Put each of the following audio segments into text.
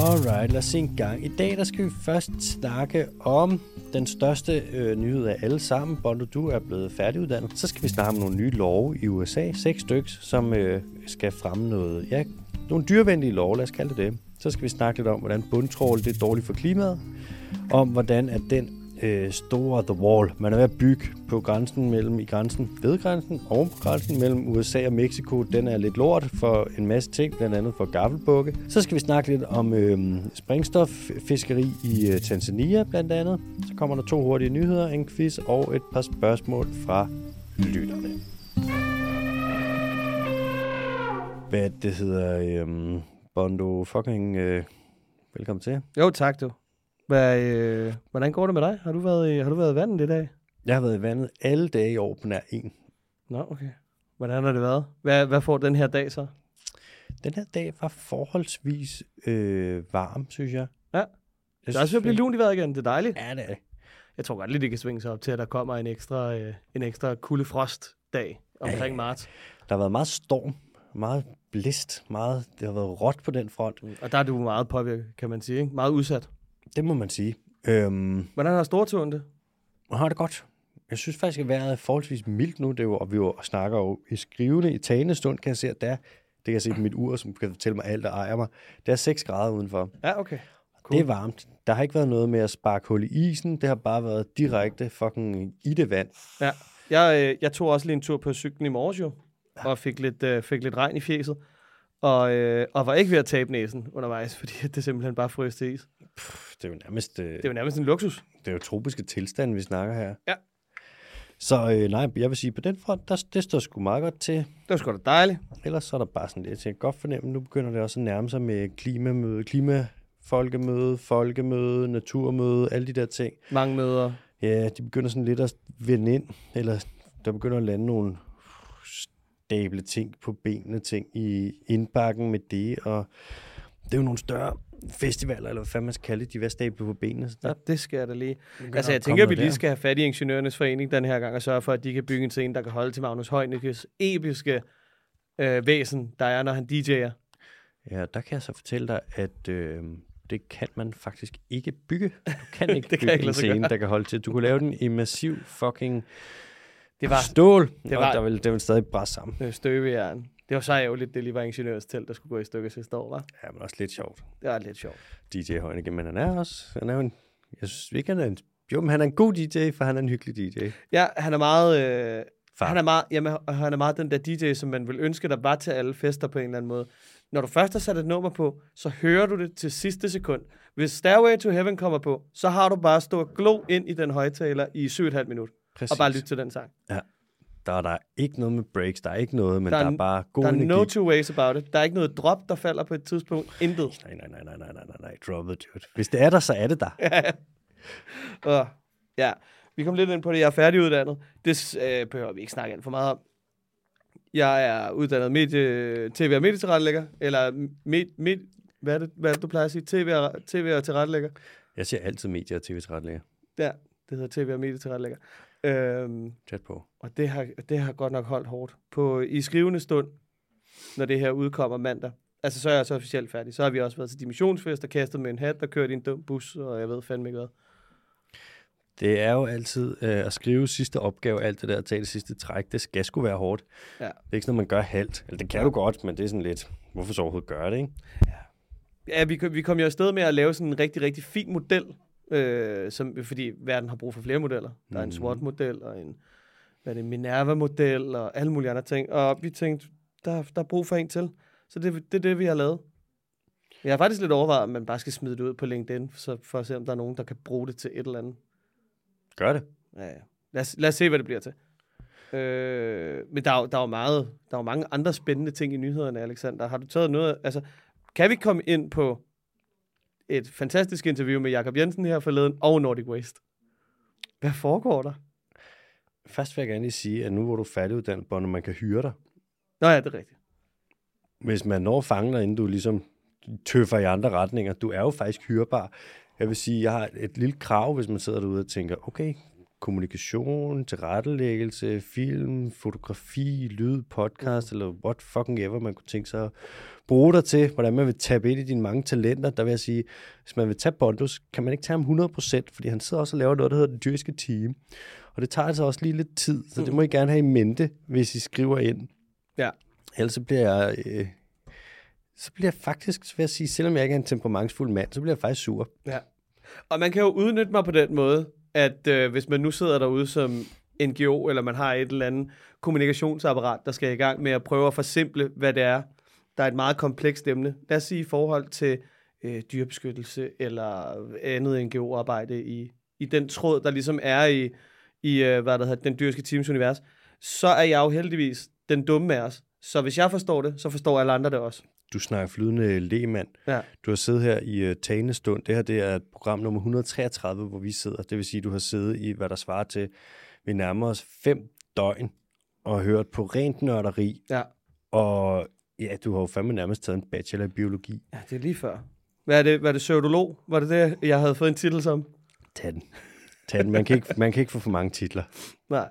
Alright, lad os se en gang. I dag der skal vi først snakke om den største øh, nyhed af alle sammen. Bondo, du er blevet færdiguddannet. Så skal vi snakke om nogle nye love i USA. Seks stykker, som øh, skal fremme noget, ja, nogle dyrevenlige love, lad os kalde det det. Så skal vi snakke lidt om, hvordan bundtrål det er dårligt for klimaet. Om hvordan at den øh, store The Wall. Man er ved at bygge på grænsen mellem i grænsen ved grænsen og på grænsen mellem USA og Mexico. Den er lidt lort for en masse ting, blandt andet for gaffelbukke. Så skal vi snakke lidt om øh, springstoffiskeri i øh, Tanzania blandt andet. Så kommer der to hurtige nyheder, en quiz og et par spørgsmål fra lytterne. Hvad det hedder, øh, Bondo fucking øh, velkommen til. Jo, tak du. Hvad, øh, hvordan går det med dig? Har du været i, har du været i vandet i dag? Jeg har været i vandet alle dage i år på nær en. Nå, okay. Hvordan har det været? Hvad, hvad får den her dag så? Den her dag var forholdsvis øh, varm, synes jeg. Ja. Jeg Det er også ved at blive lunt i vejret igen. Det er dejligt. Ja, det er det. Jeg tror godt lidt, det kan svinge sig op til, at der kommer en ekstra, øh, en ekstra kuldefrost-dag omkring marts. Der har været meget storm, meget blæst, meget, det har været råt på den front. Og der er du meget påvirket, kan man sige. Ikke? Meget udsat. Det må man sige. Øhm, Hvordan har storturen det? jeg har det godt. Jeg synes faktisk, at vejret er forholdsvis mildt nu, det er jo, og vi jo snakker jo i skrivende, i talende stund, kan jeg se, at der, det kan jeg se på mit ur, som kan fortælle mig alt, der ejer mig. Der er 6 grader udenfor. Ja, okay. Cool. Det er varmt. Der har ikke været noget med at sparke hul i isen. Det har bare været direkte fucking i det vand. Ja. Jeg, øh, jeg tog også lige en tur på cyklen i morges jo, og fik lidt, øh, fik lidt regn i fjeset. Og, øh, og var ikke ved at tabe næsen undervejs, fordi det simpelthen bare frøs til is. Pff, Det er jo nærmest, øh, Det er jo nærmest en luksus. det er jo tropiske tilstande, vi snakker her. Ja. Så øh, nej, jeg vil sige, på den front, der, det står sgu meget godt til. Det var sgu da dejligt. Ellers så er der bare sådan lidt, jeg kan godt fornemme, nu begynder det også at nærme sig med klimamøde, klimafolkemøde, folkemøde, naturmøde, alle de der ting. Mange møder. Ja, de begynder sådan lidt at vende ind, eller der begynder at lande nogle stable ting på benene, ting i indbakken med det, og det er jo nogle større festivaler, eller hvad fanden man skal kalde det, de er ved at stable på benene. Så Ja, der det skal jeg da lige. Altså, jeg tænker, at vi lige der. skal have fat i Ingeniørernes Forening den her gang, og sørge for, at de kan bygge en scene, der kan holde til Magnus Heunicke's episke øh, væsen, der er, når han DJ'er. Ja, der kan jeg så fortælle dig, at øh, det kan man faktisk ikke bygge. Du kan ikke Det kan bygge ikke en scene, der kan holde til. Du kunne lave den i massiv fucking Det var stål, det det og var- der vil, det vil stadig bræsse sammen. øh, støbejern. Det var så ærgerligt, det lige var Ingeniørers telt, der skulle gå i stykker sidste år, var? Ja, men også lidt sjovt. Det var lidt sjovt. DJ Højneke, men han er også, han er jo en, jeg synes ikke, han er en, jo, men han er en god DJ, for han er en hyggelig DJ. Ja, han er meget... Øh, Far. han er meget, jamen, han er meget den der DJ, som man vil ønske, der var til alle fester på en eller anden måde. Når du først har sat et nummer på, så hører du det til sidste sekund. Hvis Stairway to Heaven kommer på, så har du bare stå og glo ind i den højtaler i 7,5 minut. Præcis. Og bare lytte til den sang. Der er der ikke noget med breaks, der er ikke noget, men Der der er er, n- bare god Der er energi. no two ways about it. Der er ikke noget drop, der falder på et tidspunkt. Intet. Nej, nej, nej, nej, nej, nej, nej, nej, drop it, dude. Hvis det er der, så er det der. Og, ja, vi kom lidt ind på det. Jeg er færdiguddannet. Det øh, behøver vi ikke snakke alt for meget om. Jeg er uddannet medie, tv- og medietilrettelægger, eller med, med, hvad, er det, hvad er det, du plejer at sige? TV og, TV og tilrettelægger. Jeg ser altid medier og tv-tilrettelægger. Der, det hedder tv- og medietilrettelægger. Øhm, Tæt på. og det har, det har godt nok holdt hårdt. På, I skrivende stund, når det her udkommer mandag, altså så er jeg så officielt færdig. Så har vi også været til dimissionsfest og kastet med en hat, der kørte i en dum bus, og jeg ved fandme ikke hvad. Det er jo altid øh, at skrive sidste opgave, alt det der, at tage det sidste træk, det skal sgu være hårdt. Ja. Det er ikke sådan, noget, man gør halvt. Eller det kan du godt, men det er sådan lidt, hvorfor så overhovedet gøre det, ikke? Ja, vi, kom- vi kom jo afsted med at lave sådan en rigtig, rigtig fin model, øh, som, fordi verden har brug for flere modeller. Der er en Mhm. SWOT-model, og en hvad er det, Minerva-model, og alle mulige andre ting. Og vi tænkte, der, der er brug for en til. Så det, det er det, vi har lavet. Jeg har faktisk lidt overvejet, om man bare skal smide det ud på LinkedIn, så for at se, om der er nogen, der kan bruge det til et eller andet. Gør det. Ja, ja. Lad, os, lad os se, hvad det bliver til. Øh, men der er, der er jo meget, der er jo mange andre spændende ting i nyhederne, Alexander. Har du taget noget, altså, kan vi komme ind på et fantastisk interview med Jakob Jensen her forleden og Nordic Waste? Hvad foregår der? Først vil jeg gerne lige sige, at nu hvor du er færdiguddannet, Bonne, man kan hyre dig. Nå ja, det er rigtigt. Hvis man når at fange dig, inden du ligesom tøffer i andre retninger, du er jo faktisk hyrbar. Jeg vil sige, jeg har et lille krav, hvis man sidder derude og tænker, okay, kommunikation, tilrettelæggelse, film, fotografi, lyd, podcast, eller what fucking ever man kunne tænke sig at bruge dig til, hvordan man vil tabe ind i dine mange talenter, der vil jeg sige, hvis man vil tage Bondus, kan man ikke tage ham 100%, fordi han sidder også og laver noget, der hedder det dyriske team. Og det tager altså også lige lidt tid, så det må I gerne have i mente, hvis I skriver ind. Ja. Ellers så bliver jeg... Øh, så bliver jeg faktisk, så vil jeg sige, selvom jeg ikke er en temperamentsfuld mand, så bliver jeg faktisk sur. Ja. Og man kan jo udnytte mig på den måde, at øh, hvis man nu sidder derude som NGO, eller man har et eller andet kommunikationsapparat, der skal i gang med at prøve at forsimple, hvad det er, der er et meget komplekst emne. Lad os sige i forhold til øh, dyrebeskyttelse eller andet NGO-arbejde i, i den tråd, der ligesom er i, i øh, hvad der hedder, den dyriske teams univers, så er jeg jo heldigvis den dumme af os. Så hvis jeg forstår det, så forstår alle andre det også. Du snakker flydende lægemand. Ja. Du har siddet her i uh, talende stund. Det her det er program nummer 133, hvor vi sidder. Det vil sige, at du har siddet i, hvad der svarer til, vi nærmer os fem døgn og hørt på rent nørderi. Ja. Og ja, du har jo fandme nærmest taget en bachelor i biologi. Ja, det er lige før. Hvad er det? Hvad er det pseudolog? Var det det, jeg havde fået en titel som? Tag den. Tag den. Man kan, ikke, man kan ikke få for mange titler. Nej.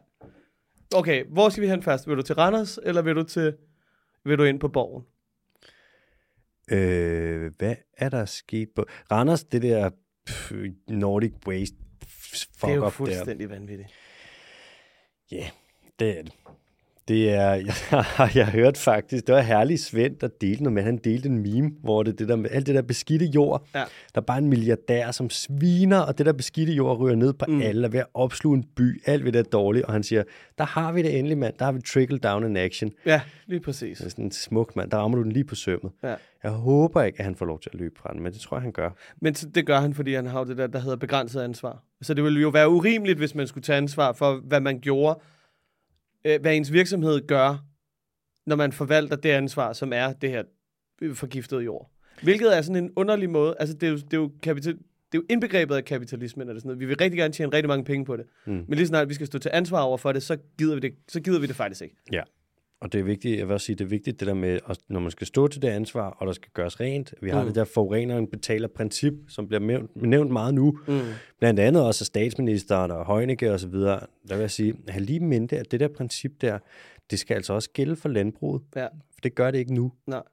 Okay, hvor skal vi hen først? Vil du til Randers, eller vil du til vil du ind på borgen? Øh, hvad er der sket på... Randers, det der pff, Nordic Waste fuck det er jo up der. fuldstændig vanvittigt. Ja, yeah, det er det. Det er, jeg, jeg har hørt faktisk, det var herlig Svend, der delte noget med, han delte en meme, hvor det, det der med alt det der beskidte jord, Ja. der er bare en milliardær, som sviner, og det der beskidte jord ryger ned på mm. alle, og ved at opsluge en by, alt ved det er dårligt, og han siger, der har vi det endelig, mand, der har vi trickle down in action. Ja, lige præcis. Det er sådan en smuk mand, der rammer du den lige på sømmet. Ja. Jeg håber ikke, at han får lov til at løbe fra den, men det tror jeg, han gør. Men det gør han, fordi han har det der, der hedder begrænset ansvar. Så det ville jo være urimeligt, hvis man skulle tage ansvar for, hvad man gjorde, øh, hvad ens virksomhed gør, når man forvalter det ansvar, som er det her øh, forgiftede jord. Hvilket er sådan en underlig måde, altså det er jo, det er jo, kapital, det er jo indbegrebet af kapitalismen, eller sådan noget. Vi vil rigtig gerne tjene rigtig mange penge på det. Mm. Men lige snart vi skal stå til ansvar over for det, så gider vi det, så gider vi det faktisk ikke. Ja. Og det er vigtigt, jeg vil også sige, det er vigtigt det der med, at når man skal stå til det ansvar, og der skal gøres rent. Vi har Mm. det der forureneren betaler princip, som bliver nævnt, nævnt meget nu. Mm. Blandt andet også af statsministeren og Heunicke og så videre. Der vil jeg sige, have lige mente, at det der princip der, det skal altså også gælde for landbruget. Ja. For det gør det ikke nu. Nej.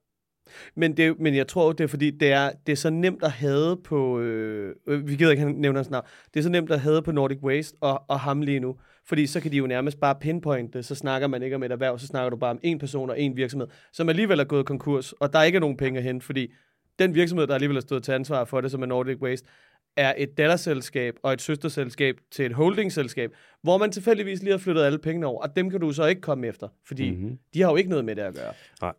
Men, det, men jeg tror, det er fordi, det er, det er så nemt at have på... Øh, øh, vi gider ikke nævne hans navn. Det er så nemt at have på Nordic Waste og, og ham lige nu. Fordi så kan de jo nærmest bare pinpointe, så snakker man ikke om et erhverv, så snakker du bare om en person og en virksomhed, som alligevel er gået konkurs, og der er ikke nogen penge at hente, fordi den virksomhed, der alligevel er stået til ansvar for det, som er Nordic Waste, er et datterselskab og et søsterselskab til et holdingselskab, hvor man tilfældigvis lige har flyttet alle pengene over, og dem kan du så ikke komme efter, fordi Mhm. mm-hmm. de har jo ikke noget med det at gøre. Nej.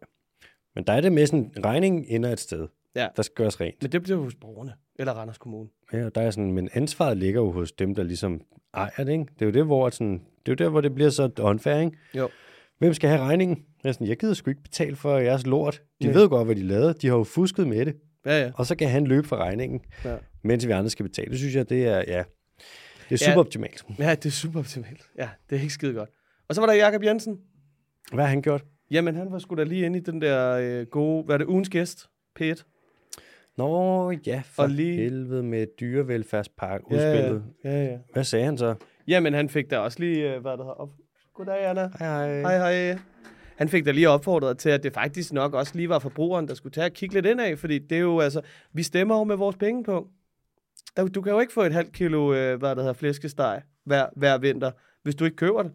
Men der er det med sådan, regningen ender et sted. Ja. Der skal gøres rent. Men det bliver hos borgerne, eller Randers Kommune. Ja, og der er sådan, men ansvaret ligger jo hos dem, der ligesom ejer det, ikke? Det er jo det, hvor, sådan, det er jo der, hvor det bliver så unfair, ikke? Jo. Hvem skal have regningen? Jeg, sådan, jeg gider sgu ikke betale for jeres lort. De Nej. ved godt, hvad de lavede. De har jo fusket med det. Ja, ja. Og så kan han løbe for regningen, Ja, mens vi andre skal betale. Det synes jeg, det er, ja, det er Ja. suboptimalt. ja det er super optimalt. Ja, det er ikke skide godt. Og så var der Jakob Jensen. Hvad har han gjort? Jamen, han var sgu da lige inde i den der øh, gode, hvad er det, ugens gæst? P1. Nå, ja, for Og lige- helvede med dyrevelfærdspark udspillet. Ja, ja, ja. Hvad sagde han så? Jamen, han fik da også lige, øh, hvad der hedder, op. Goddag, Anna. Hej, hej. Hej, hej. Han fik da lige opfordret til, at det faktisk nok også lige var forbrugeren, der skulle tage og kigge lidt ind af, fordi det er jo altså, vi stemmer jo med vores penge på. Der- Du kan jo ikke få et halvt kilo, øh, hvad der hedder, flæskesteg hver, hver vinter, hvis du ikke køber det.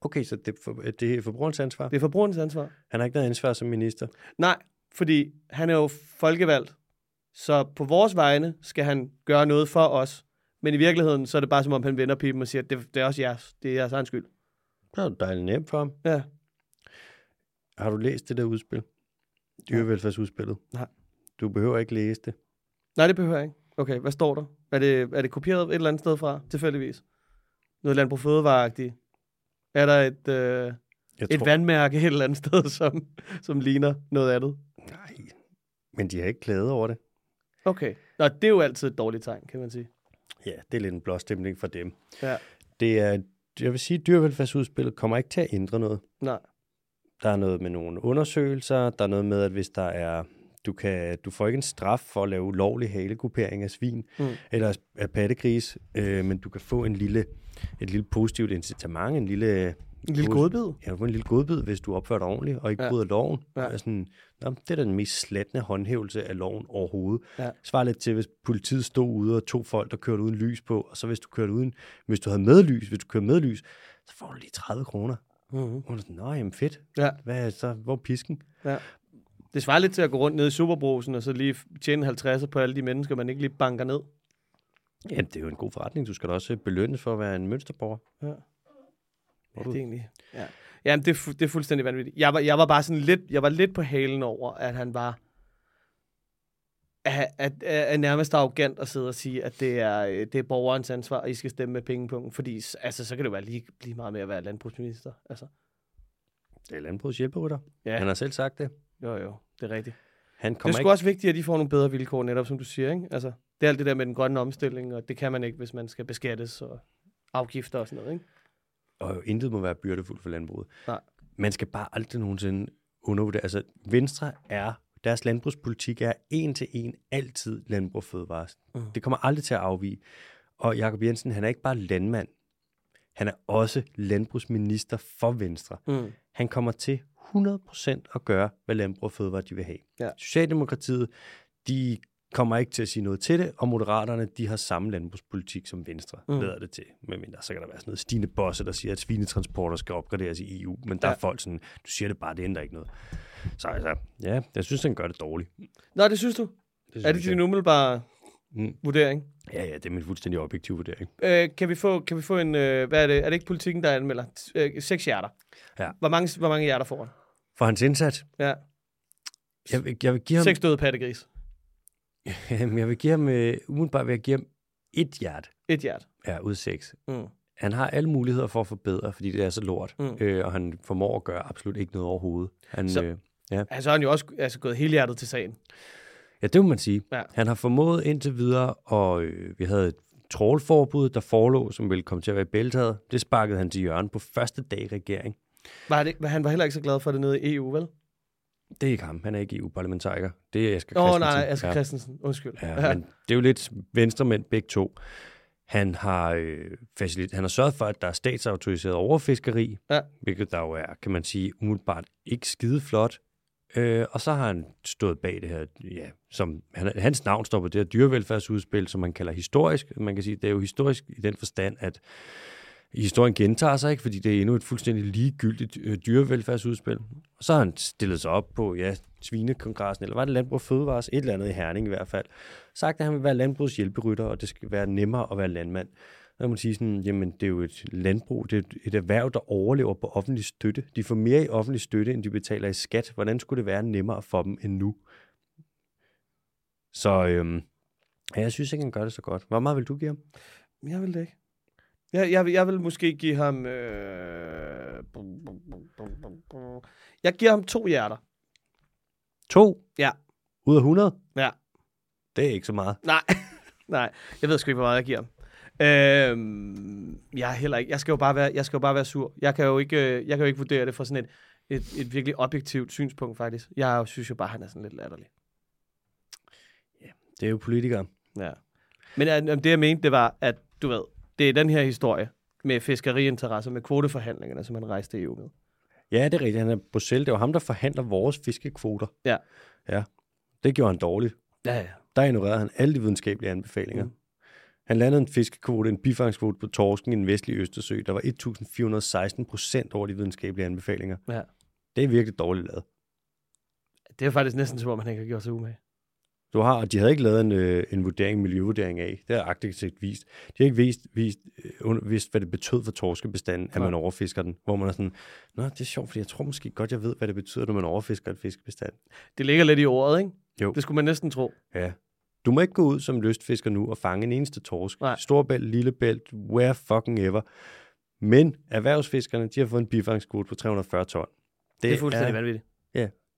Okay, så det er, for, det er forbrugerens ansvar. Det er forbrugerens ansvar. Han har ikke noget ansvar som minister. Nej, fordi han er jo folkevalgt. Så på vores vegne skal han gøre noget for os. Men i virkeligheden, så er det bare som om, han vender pipen og siger, det, det er også jeres. Det er jeres egen skyld. Det er dejligt nemt for ham. Ja. Har du læst det der udspil? Dyrevelfærdsudspillet? Nej. Du behøver ikke læse det. Nej, det behøver jeg ikke. Okay, hvad står der? Er det, er det kopieret et eller andet sted fra, tilfældigvis? Noget landbrug fødevareagtigt? Er der et, øh, Jeg et vandmærke et eller andet sted, som, som ligner noget andet? Nej, men de har ikke klaget over det. Okay. Nå, det er jo altid et dårligt tegn, kan man sige. Ja, det er lidt en blåstemning for dem. Ja. Det er, jeg vil sige, at dyrevelfærdsudspillet kommer ikke til at ændre noget. Nej. Der er noget med nogle undersøgelser, der er noget med, at hvis der er, du, kan, du får ikke en straf for at lave ulovlig halegruppering af svin, Mm. eller af pattegris, øh, men du kan få en lille et lille positivt incitament, en lille... En lille godbid. Ja, du får en lille godbid, hvis du opfører dig ordentligt og ikke Ja. bryder loven. Ja. Ja. Sådan, Nå, det er da den mest slatne håndhævelse af loven overhovedet. Ja. Svar lidt til, hvis politiet stod ude og tog folk, der kørte uden lys på, og så hvis du kørte uden, hvis du havde med lys, hvis du kørte med lys, så får du lige 30 kroner. Mm-hmm. Og du er sådan, nå, jamen fedt. Ja. Hvad er så, hvor er pisken? Det svarer lidt til at gå rundt ned i Superbrusen, og så lige tjene 50 på alle de mennesker, man ikke lige banker ned. Ja, det er jo en god forretning. Du skal da også belønnes for at være en mønsterborger. Ja. Ja, det er egentlig... Ja. Jamen, det, er fu- det er fuldstændig vanvittigt. Jeg var, jeg var bare sådan lidt, jeg var lidt på halen over, at han var at, at, at, nærmest arrogant at sidde og sige, at det er, øh, det er borgerens ansvar, at I skal stemme med pengepunkten, fordi altså, så kan det jo være lige, lige meget med at være landbrugsminister. Altså, Det er landbrugets hjælperytter. ja, Han har selv sagt det. jo jo, det er rigtigt. Han Det er kommer sgu ikke... også vigtigt, at de får nogle bedre vilkår, netop som du siger, ikke? Altså, det er alt det der med den grønne omstilling, og det kan man ikke, hvis man skal beskattes og afgifter og sådan noget, ikke? Og intet må være byrdefuldt for landbruget. Nej. Man skal bare aldrig nogensinde undervurdere. Altså, Venstre er, deres landbrugspolitik er en til en altid landbrug og fødevare. Mm. Det kommer aldrig til at afvige. Og Jakob Jensen, han er ikke bare landmand. Han er også landbrugsminister for Venstre. Mm. Han kommer til 100% at gøre, hvad landbrug og fødevare de vil have. Ja. Socialdemokratiet, de kommer ikke til at sige noget til det, og Moderaterne, de har samme landbrugspolitik som Venstre, Mm. lader det til. Men mindre, så kan der være sådan noget Stine Bosse, der siger, at svinetransporter skal opgraderes i EU, men der Ja. er folk sådan, du siger det bare, det ændrer ikke noget. Så altså, ja, jeg synes, han gør det dårligt. Det Nå, det synes du? synes Er det din umiddelbare Mm. vurdering? Ja, ja, det er min fuldstændig objektive vurdering. Øh, kan, vi få, kan vi få en, øh, hvad er det, er det ikke politikken, der anmelder? Øh, seks hjerter. Ja. Hvor mange, hvor mange hjerter får han? For hans indsats, Ja, jeg jeg vil give ham, seks døde pattegris. Jeg vil give ham, øh, umiddelbart vil jeg give ham et hjert, Et hjert. ja, ud af seks. Mm. Han har alle muligheder for at forbedre, fordi det er så lort, Mm. øh, og han formår at gøre absolut ikke noget overhovedet. Han, Så- øh, Altså, har han jo også altså, gået hele hjertet til sagen. ja, det må man sige. Ja. Han har formået indtil videre, og øh, vi havde et trålforbud, der forelå, som ville komme til at være i bæltaget. Det sparkede han til hjørne på første dag i regering. Var det, han var heller ikke så glad for det nede i EU, vel? Det er ikke ham. Han er ikke EU-parlamentariker. Det er Asger Åh, oh, Christensen. nej, Asger ja. Christensen. Undskyld. Ja, men det er jo lidt venstremænd begge to. Han har, øh, facilit- han har sørget for, at der er statsautoriseret overfiskeri, Ja. hvilket der jo er, kan man sige, umiddelbart ikke skide flot. Øh, og så har han stået bag det her, ja, som han, hans navn står på det her dyrevelfærdsudspil, som man kalder historisk. Man kan sige, det er jo historisk i den forstand, at historien gentager sig ikke, fordi det er endnu et fuldstændig ligegyldigt øh, dyrevelfærdsudspil. Og så har han stillet sig op på, ja, svinekongressen, eller var det Landbrug Fødevares, et eller andet i Herning i hvert fald, sagt, at han vil være landbrugs hjælperytter, og det skal være nemmere at være landmand. Så kan man sige sådan, jamen det er jo et landbrug, det er et- et erhverv, der overlever på offentlig støtte. De får mere i offentlig støtte, end de betaler i skat. Hvordan skulle det være nemmere for dem end nu? Så øhm, ja, jeg synes ikke, han gør det så godt. Hvor meget vil du give ham? Jeg vil det ikke. Jeg, jeg, vil, jeg vil måske give ham... Øh... bum, bum, bum. Jeg giver ham to hjerter. To? Ja. Ud af 100? Ja. Det er ikke så meget. Nej, nej. Jeg ved sgu ikke, hvor meget jeg giver ham. Øhm, jeg er heller ikke. Jeg skal jo bare være, jeg skal jo bare være sur. Jeg kan jo ikke, øh, jeg kan jo ikke vurdere det fra sådan et, et, et virkelig objektivt synspunkt, faktisk. Jeg synes jo bare, han er sådan lidt latterlig. Det er jo politikere. Ja. Men øh, det, jeg mente, det var, at du ved, det er den her historie med fiskeriinteresser, med kvoteforhandlingerne, som han rejste til EU med. Ja, det er rigtigt. Han er Bruxelles. Det var ham, der forhandler vores fiskekvoter. Ja. Ja. Det gjorde han dårligt. Ja, ja. Der ignorerede han alle de videnskabelige anbefalinger. Mm. Han landede en fiskekvote, en bifangskvote på torsken i den vestlige Østersø, der var 1416 procent over de videnskabelige anbefalinger. ja. Det er virkelig dårligt lavet. Det er faktisk næsten som om, han ikke har gjort sig umage. Du har, og de havde ikke lavet en, øh, en vurdering, en miljøvurdering af. Det har aktindsigt vist. De har ikke vist, vist, øh, vidst, hvad det betød for torskebestanden, at man overfisker den. Hvor man er sådan, Nå, det er sjovt, fordi jeg tror måske godt, jeg ved, hvad det betyder, når man overfisker en fiskebestand. Det ligger lidt i ordet, ikke? Jo. Det skulle man næsten tro. Ja. Du må ikke gå ud som lystfisker nu og fange en eneste torsk. Nej. Storbælt, Lillebælt, where fucking ever. Men erhvervsfiskerne, de har fået en bifangskvote på 340 ton. Det, det er fuldstændig vanvittigt.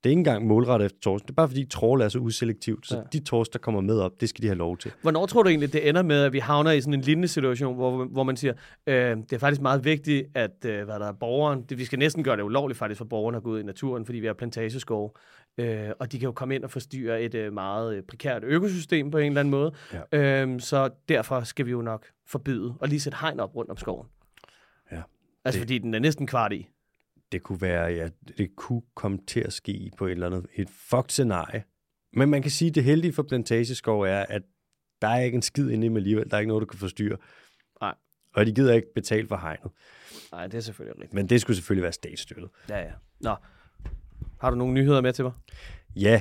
Det er ikke engang målrettet efter torsk. Det er bare fordi trål er så uselektivt, så Ja. de torsk, der kommer med op, det skal de have lov til. Hvornår tror du egentlig, det ender med, at vi havner i sådan en lignende situation, hvor, hvor man siger, øh, det er faktisk meget vigtigt, at øh, hvad der er borgeren, det, vi skal næsten gøre det ulovligt faktisk for borgerne at gå ud i naturen, fordi vi har plantageskov, øh, og de kan jo komme ind og forstyrre et øh, meget øh, prekært økosystem på en eller anden måde. Ja. Øh, så derfor skal vi jo nok forbyde og lige sætte hegn op rundt om skoven. Ja. Altså Det- fordi den er næsten kvart i. Det kunne være, ja, det kunne komme til at ske på et eller andet, et fucked scenarie. Men man kan sige, at det heldige for plantageskov er, at der er ikke en skid inde i dem alligevel. Der er ikke noget, du kan forstyrre. Nej. Og de gider ikke betale for hegnet. Nej, det er selvfølgelig rigtigt. Men det skulle selvfølgelig være statsstøttet. Ja, ja. Nå. Har du nogle nyheder med til mig? Ja.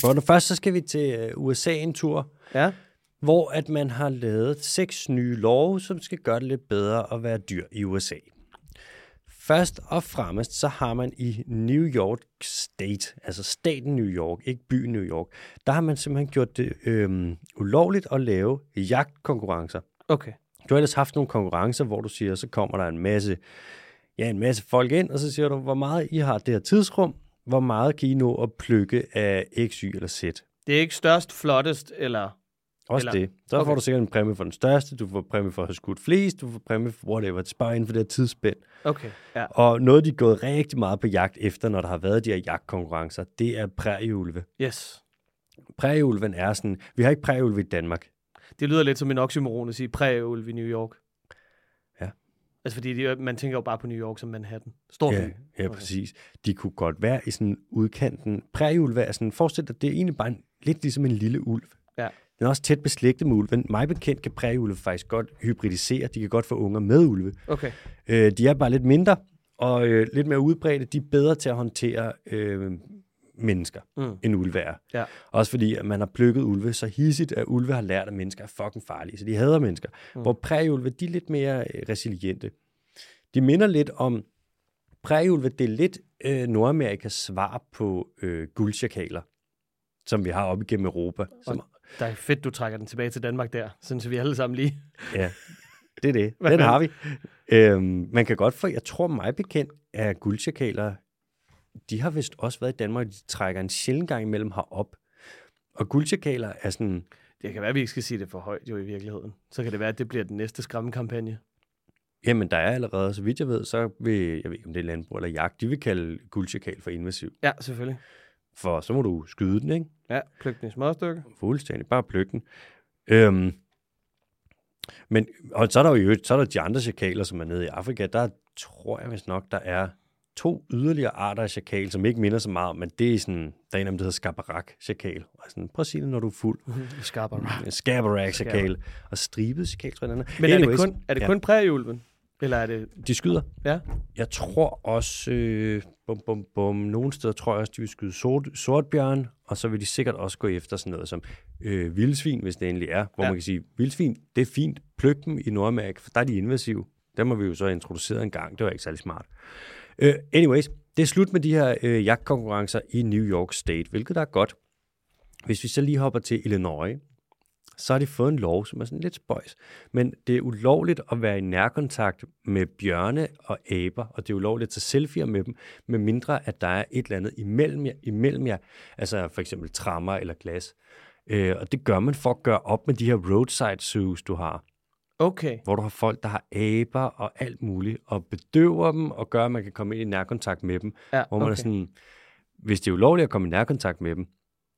For det første, så skal vi til øh, USA en tur, Ja. hvor at man har lavet seks nye love, som skal gøre det lidt bedre at være dyr i USA. Først og fremmest, så har man i New York State, altså staten New York, ikke byen New York, der har man simpelthen gjort det øhm, ulovligt at lave jagtkonkurrencer. Okay. Du har ellers haft nogle konkurrencer, hvor du siger, så kommer der en masse, ja, en masse folk ind, og så siger du, hvor meget I har det her tidsrum, hvor meget kan I nå at plukke af X, Y eller Z. Det er ikke størst, flottest, eller... Også Eller- det. Så okay. får du sikkert en præmie for den største, du får præmie for at have skudt flest, du får præmie for whatever, det er bare inden for det her tidsspænd. Okay, ja. Og noget, de er gået rigtig meget på jagt efter, når der har været de her jagtkonkurrencer, det er prærieulve. Yes. Prærieulven er sådan, vi har ikke prærieulve i Danmark. Det lyder lidt som en oxymoron at sige præulv i New York. Ja. Altså fordi de, man tænker jo bare på New York som Manhattan. Stor Ja, by. ja, Okay. præcis. De kunne godt være i sådan udkanten. Prærieulve er sådan, forestil dig, det er egentlig bare en, lidt ligesom en lille ulv. Ja. Den er også tæt beslægtet med ulven. Mig bekendt kan prærieulve faktisk godt hybridisere. De kan godt få unger med ulve. Okay. Øh, de er bare lidt mindre og øh, lidt mere udbredte. De er bedre til at håndtere øh, mennesker, Mm. end ulve er. Ja. Også fordi, at man har plukket ulve så hissigt, at ulve har lært, at mennesker er fucking farlige. Så de hader mennesker. Mm. Hvor prærieulve, de er lidt mere øh, resiliente. De minder lidt om... Prærieulve, det er lidt øh, Nordamerikas svar på øh, guldsjakaler, som vi har op igennem Europa. Som, Der er fedt, du trækker den tilbage til Danmark der, sådan så vi alle sammen lige... Ja, det er det. Den har vi. Øhm, man kan godt få, jeg tror mig bekendt, at guldsjakaler, de har vist også været i Danmark, de trækker en sjældent gang imellem herop. Og guldsjakaler er sådan, Det kan være, at vi ikke skal sige det for højt jo i virkeligheden. Så kan det være, at det bliver den næste skræmmekampagne. jamen der er allerede, så vidt jeg ved, så vil, jeg ved ikke om det er landbrug eller jagt, de vil kalde guldsjakal for invasiv. Ja, selvfølgelig. For så må du skyde den, ikke? Ja, pluk den i små stykker. Fuldstændig, bare pluk den. Øhm, men, og så er der jo øvrigt- så er der de andre chakaler, som er nede i Afrika. Der tror jeg vist nok, der er to yderligere arter af chakal, som ikke minder så meget, men det er sådan, der er en af dem, der hedder skabarak chakal. Og sådan, prøv at sige det, når du er fuld. Skabarak chakal. Og stribet chakal, tror jeg, den er. Men er det kun, er det ja. kun præriulven? Eller er det... De skyder. Ja. Jeg tror også, øh, bum, bum, bum, nogle steder tror jeg også, de vil skyde sort, sortbjørn, og så vil de sikkert også gå efter sådan noget som øh, vildsvin, hvis det endelig er. Hvor Ja. man kan sige, vildsvin, det er fint, pluk dem i Nordamerika, for der er de invasive. Dem har vi jo så introduceret en gang, det var ikke særlig smart. Øh, anyways, det er slut med de her øh, jagtkonkurrencer i New York State, hvilket der er godt. Hvis vi så lige hopper til Illinois, så har de fået en lov, som er sådan lidt spøjs. Men det er ulovligt at være i nærkontakt med bjørne og aber, og det er ulovligt at tage selfies med dem, med mindre at der er et eller andet imellem jer, imellem jer altså for eksempel trammer eller glas. Øh, og det gør man for at gøre op med de her roadside zoos, du har, Okay. hvor du har folk, der har aber og alt muligt, og bedøver dem og gør, at man kan komme ind i nærkontakt med dem. Ja, Hvor man okay. er sådan, hvis det er ulovligt at komme i nærkontakt med dem,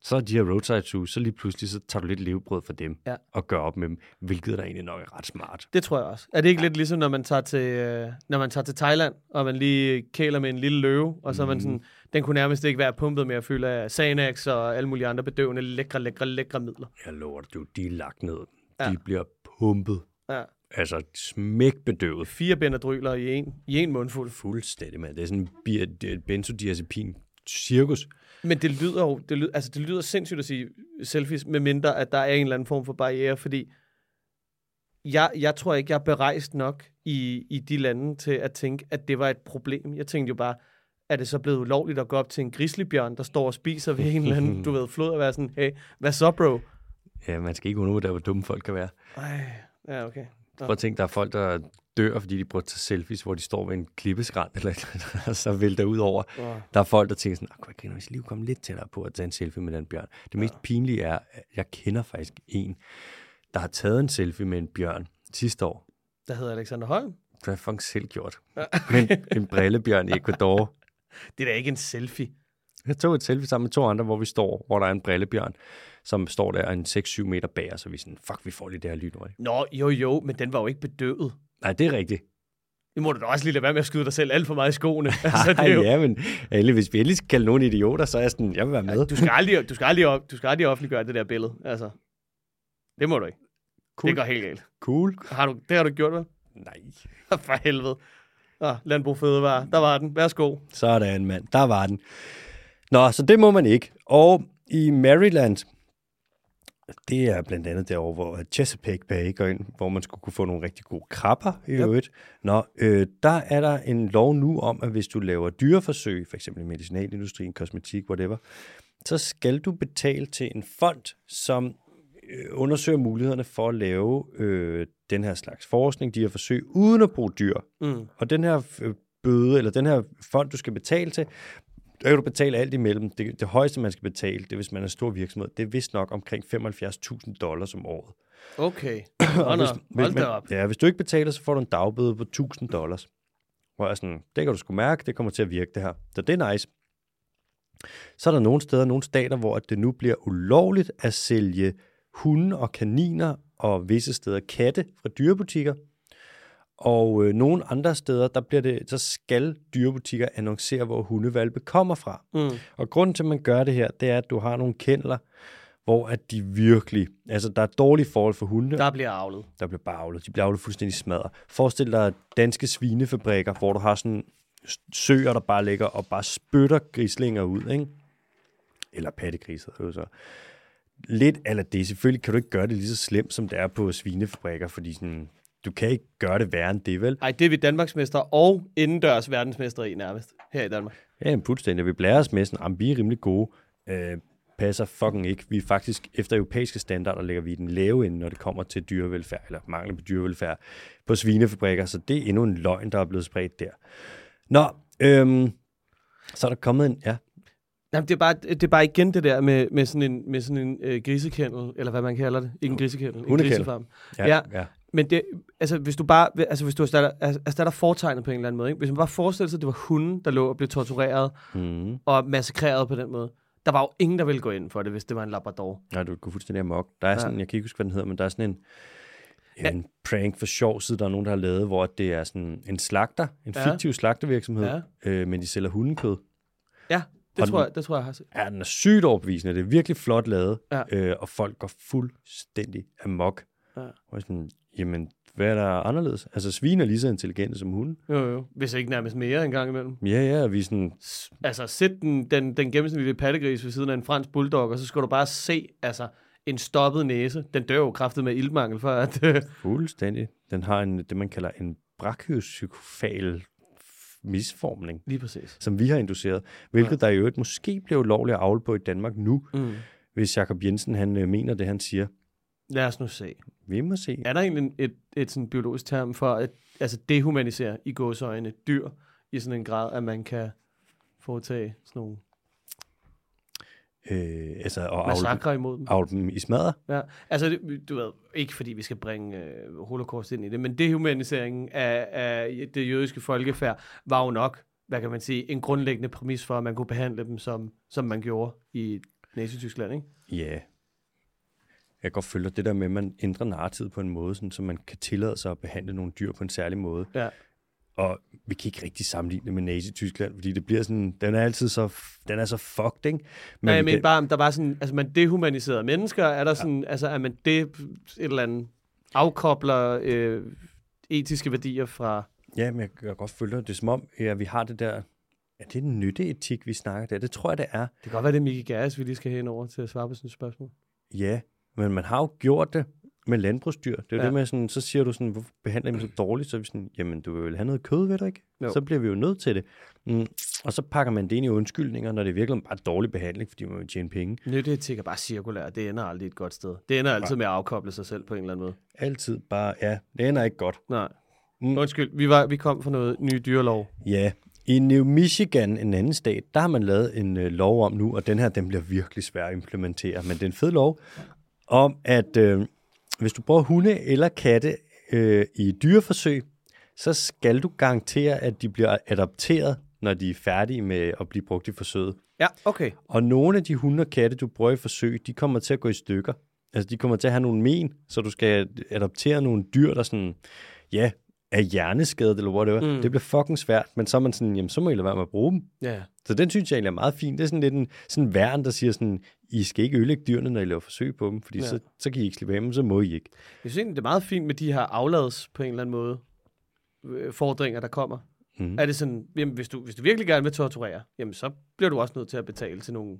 så er de her roadside zoos, så lige pludselig så tager du lidt levebrød for dem Ja. og gør op med dem, hvilket der egentlig nok er ret smart. Det tror jeg også. Er det ikke ja. lidt ligesom, når man, tager til, øh, når man tager til Thailand, og man lige kæler med en lille løve, og så er man sådan, den kunne nærmest ikke være pumpet med at fylde af Xanax og alle mulige andre bedøvende lækre, lækre, lækre midler. Jeg lover dig, du, de er lagt ned. Ja. De bliver pumpet. Ja. Altså smækbedøvet. Fire benadryler i en, i en mundfuld. Fuldstændig, mand. Det er sådan en benzodiazepin cirkus. Men det lyder jo, det lyder, altså det lyder sindssygt at sige selfies, med mindre at der er en eller anden form for barriere, fordi jeg, jeg tror ikke, jeg er berejst nok i, i de lande til at tænke, at det var et problem. Jeg tænkte jo bare, er det så blevet ulovligt at gå op til en grizzlybjørn, der står og spiser ved en eller anden, du ved, flod og være sådan, hey, hvad så, bro? Ja, man skal ikke undervurdere, hvor dumme folk kan være. Ej, ja, okay. Prøv at tænke, der er folk, der dør, fordi de prøver at tage selfies, hvor de står ved en klippeskrant, eller, eller og så vælter ud over. Åh. Der er folk, der tænker sådan, "Åh, kunne jeg grine, hvis lige komme lidt tættere på at tage en selfie med den bjørn. Det mest pinlige er, at jeg kender faktisk en, der har taget en selfie med en bjørn sidste år. Der hedder Alexander Holm. Det har jeg faktisk selv gjort. Men en brillebjørn i Ecuador. Det er da ikke en selfie. Jeg tog et selfie sammen med to andre, hvor vi står, hvor der er en brillebjørn, som står der en 6-7 meter bag os, så vi er sådan, fuck, vi får lige det her over det. Nå, jo jo, men den var jo ikke bedøvet. Nej, det er rigtigt. Det må du da også lige lade være med at skyde dig selv alt for meget i skoene. altså, det er jo, ja, men endelig, hvis vi endelig skal kalde nogen idioter, så er jeg sådan, jeg vil være med. du, skal aldrig, du, skal aldrig op, du skal aldrig offentliggøre det der billede. Altså, det må du ikke. Cool. Det går helt galt. Cool. Har du, det har du gjort, vel? Nej. For helvede. Ah, landbrug fødevare. Der var den. Værsgo. Sådan, mand. Der var den. Nå, så det må man ikke. Og i Maryland, det er blandt andet derovre, hvor Chesapeake Bay går ind, hvor man skulle kunne få nogle rigtig gode krabber i Yep. øvrigt. Nå, øh, der er der en lov nu om, at hvis du laver dyreforsøg, for eksempel i medicinalindustrien, kosmetik, whatever, så skal du betale til en fond, som øh, undersøger mulighederne for at lave øh, den her slags forskning, de her forsøg, uden at bruge dyr. Mm. Og den her øh, bøde, eller den her fond, du skal betale til, der kan du betale alt imellem. Det, det højeste, man skal betale, det er, hvis man er en stor virksomhed, det er vist nok omkring 75.000 dollars om året. Okay. Nå, nå. Hold da op. ja, hvis du ikke betaler, så får du en dagbøde på 1000 dollars. Hvor jeg sådan, det kan du sgu mærke, det kommer til at virke det her. Så det er nice. Så er der nogle steder, nogle stater, hvor det nu bliver ulovligt at sælge hunde og kaniner og visse steder katte fra dyrebutikker. Og øh, nogle andre steder, der bliver det, så skal dyrebutikker annoncere, hvor hundevalpe kommer fra. Mm. Og grunden til, at man gør det her, det er, at du har nogle kendler, hvor at de virkelig, altså der er dårlige forhold for hunde, Der bliver avlet. der bliver bare avlet. De bliver avlet fuldstændig smadret. Forestil dig danske svinefabrikker, hvor du har sådan søer, der bare ligger og bare spytter grislinger ud, ikke? Eller pattegriser, det så. Lidt eller det. Selvfølgelig kan du ikke gøre det lige så slemt, som det er på svinefabrikker, fordi sådan, du kan ikke gøre det værre end det, vel? Ej, det er vi Danmarksmester og indendørs verdensmester i nærmest. Her i Danmark. Ja, jamen, fuldstændig. Vi blærer os med sådan, jamen, vi er rimelig gode. Øh, passer fucking ikke. Vi er faktisk, efter europæiske standarder, ligger vi i den lave ende, når det kommer til dyrevelfærd, eller mangel på dyrevelfærd på svinefabrikker. Så det er endnu en løgn, der er blevet spredt der. Nå, øhm, så er der kommet en, ja, Jamen, det er bare, det er bare igen det der med, med sådan en, med sådan en øh, grisekendel, eller hvad man kalder det. Ikke en grisekendel, en grisefarm. ja, Ja. Ja. Men det, altså, hvis du bare, altså, hvis du erstatter, erstatter fortegnet på en eller anden måde, ikke? hvis man bare forestiller sig, at det var hunden, der lå og blev tortureret Mm. og massakreret på den måde, der var jo ingen, der ville gå ind for det, hvis det var en labrador. Nej, du går fuldstændig amok. Der er Ja. sådan, jeg kan ikke huske, hvad den hedder, men der er sådan en, Ja. en prank for sjov side, der er nogen, der har lavet, hvor det er sådan en slagter, en Ja. fiktiv slagtervirksomhed, Ja. øh, men de sælger hundekød. Ja, det tror, den- jeg, det tror jeg, jeg har set. Ja, den er sygt overbevisende. Det er virkelig flot lavet, Ja. øh, og folk går fuldstændig amok. Ja. Og sådan, jamen, hvad er der anderledes? Altså, svin er lige så intelligente som hunde. Jo, jo. Hvis ikke nærmest mere en gang imellem. Ja, ja, og vi er sådan, Altså, sæt den, den, den gennemsnitlige pattegris ved siden af en fransk bulldog, og så skal du bare se, altså, en stoppet næse. Den dør jo kraftet med iltmangel, for at... Øh, fuldstændig. Den har en, det, man kalder en brachiopsykofal misformning, lige præcis. som vi har induceret, hvilket der i øvrigt måske bliver ulovligt at avle på i Danmark nu, Mm. hvis Jakob Jensen han øh, mener det, han siger. Lad os nu se. Vi må se. Er der egentlig en- et, et sådan biologisk term for at altså dehumanisere i gåseøjne dyr i sådan en grad, at man kan foretage sådan nogle Øh, altså, avle, massakre imod dem? avle dem i smadre. Ja, altså det, du ved, ikke fordi vi skal bringe øh, holocaust ind i det, men dehumaniseringen af, af det jødiske folkefærd var jo nok, hvad kan man sige, en grundlæggende præmis for, at man kunne behandle dem, som, som man gjorde i Nazi-Tyskland, ikke? Ja. Jeg kan godt følge dig. det der med, at man ændrer narrativet på en måde, sådan, så man kan tillade sig at behandle nogle dyr på en særlig måde. Ja. Og vi kan ikke rigtig sammenligne det med Nazi-Tyskland, fordi det bliver sådan, den er altid så, den er så fucked, ikke? Men, Nej, vi men kan, bare, der var sådan, altså man dehumaniserede mennesker, er der sådan, ja. altså er man det, et eller andet, afkobler øh, etiske værdier fra, Ja, men jeg kan godt følge. Det er som om, ja, vi har det der, er det en nytteetik, vi snakker der? Det tror jeg, det er. det kan godt være, det er Mickey Gass, vi lige skal hen over til at svare på sådan et spørgsmål. Ja, men man har jo gjort det med landbrugsdyr. Det er jo Ja. det med sådan, så siger du sådan, hvorfor behandler I dem så dårligt? Så er vi sådan, jamen du vil have noget kød, ved du ikke? Jo. Så bliver vi jo nødt til det. Mm. Og så pakker man det ind i undskyldninger, når det er virkelig bare dårlig behandling, fordi man vil tjene penge. Nytteetik er bare cirkulær, det ender aldrig et godt sted. Det ender altid med at afkoble sig selv på en eller anden måde. Altid bare, ja, det ender ikke godt. Nej. Mm. Undskyld, vi, var, vi kom fra noget ny dyrelov. Ja, i New Michigan, en anden stat, der har man lavet en øh, lov om nu, og den her, den bliver virkelig svær at implementere, men det er en fed lov, om at øh, hvis du bruger hunde eller katte øh, i dyreforsøg, så skal du garantere, at de bliver adopteret, når de er færdige med at blive brugt i forsøget. Ja, okay. Og nogle af de hunde og katte, du bruger i forsøg, de kommer til at gå i stykker. Altså, de kommer til at have nogle men, så du skal adoptere nogle dyr, der sådan, ja, er hjerneskadet eller whatever. Mm. Det bliver fucking svært, men så er man sådan, jamen, så må I lade være med at bruge dem. Ja. Så den synes jeg egentlig er meget fin. Det er sådan lidt en sådan værn, der siger sådan, I skal ikke ødelægge dyrene, når I laver forsøg på dem, fordi ja. så, så kan I ikke slippe dem, så må I ikke. Jeg synes egentlig, det er meget fint med de her aflads på en eller anden måde øh, fordringer, der kommer. Mm. Er det sådan, jamen, hvis, du, hvis du virkelig gerne vil torturere, jamen, så bliver du også nødt til at betale til nogle,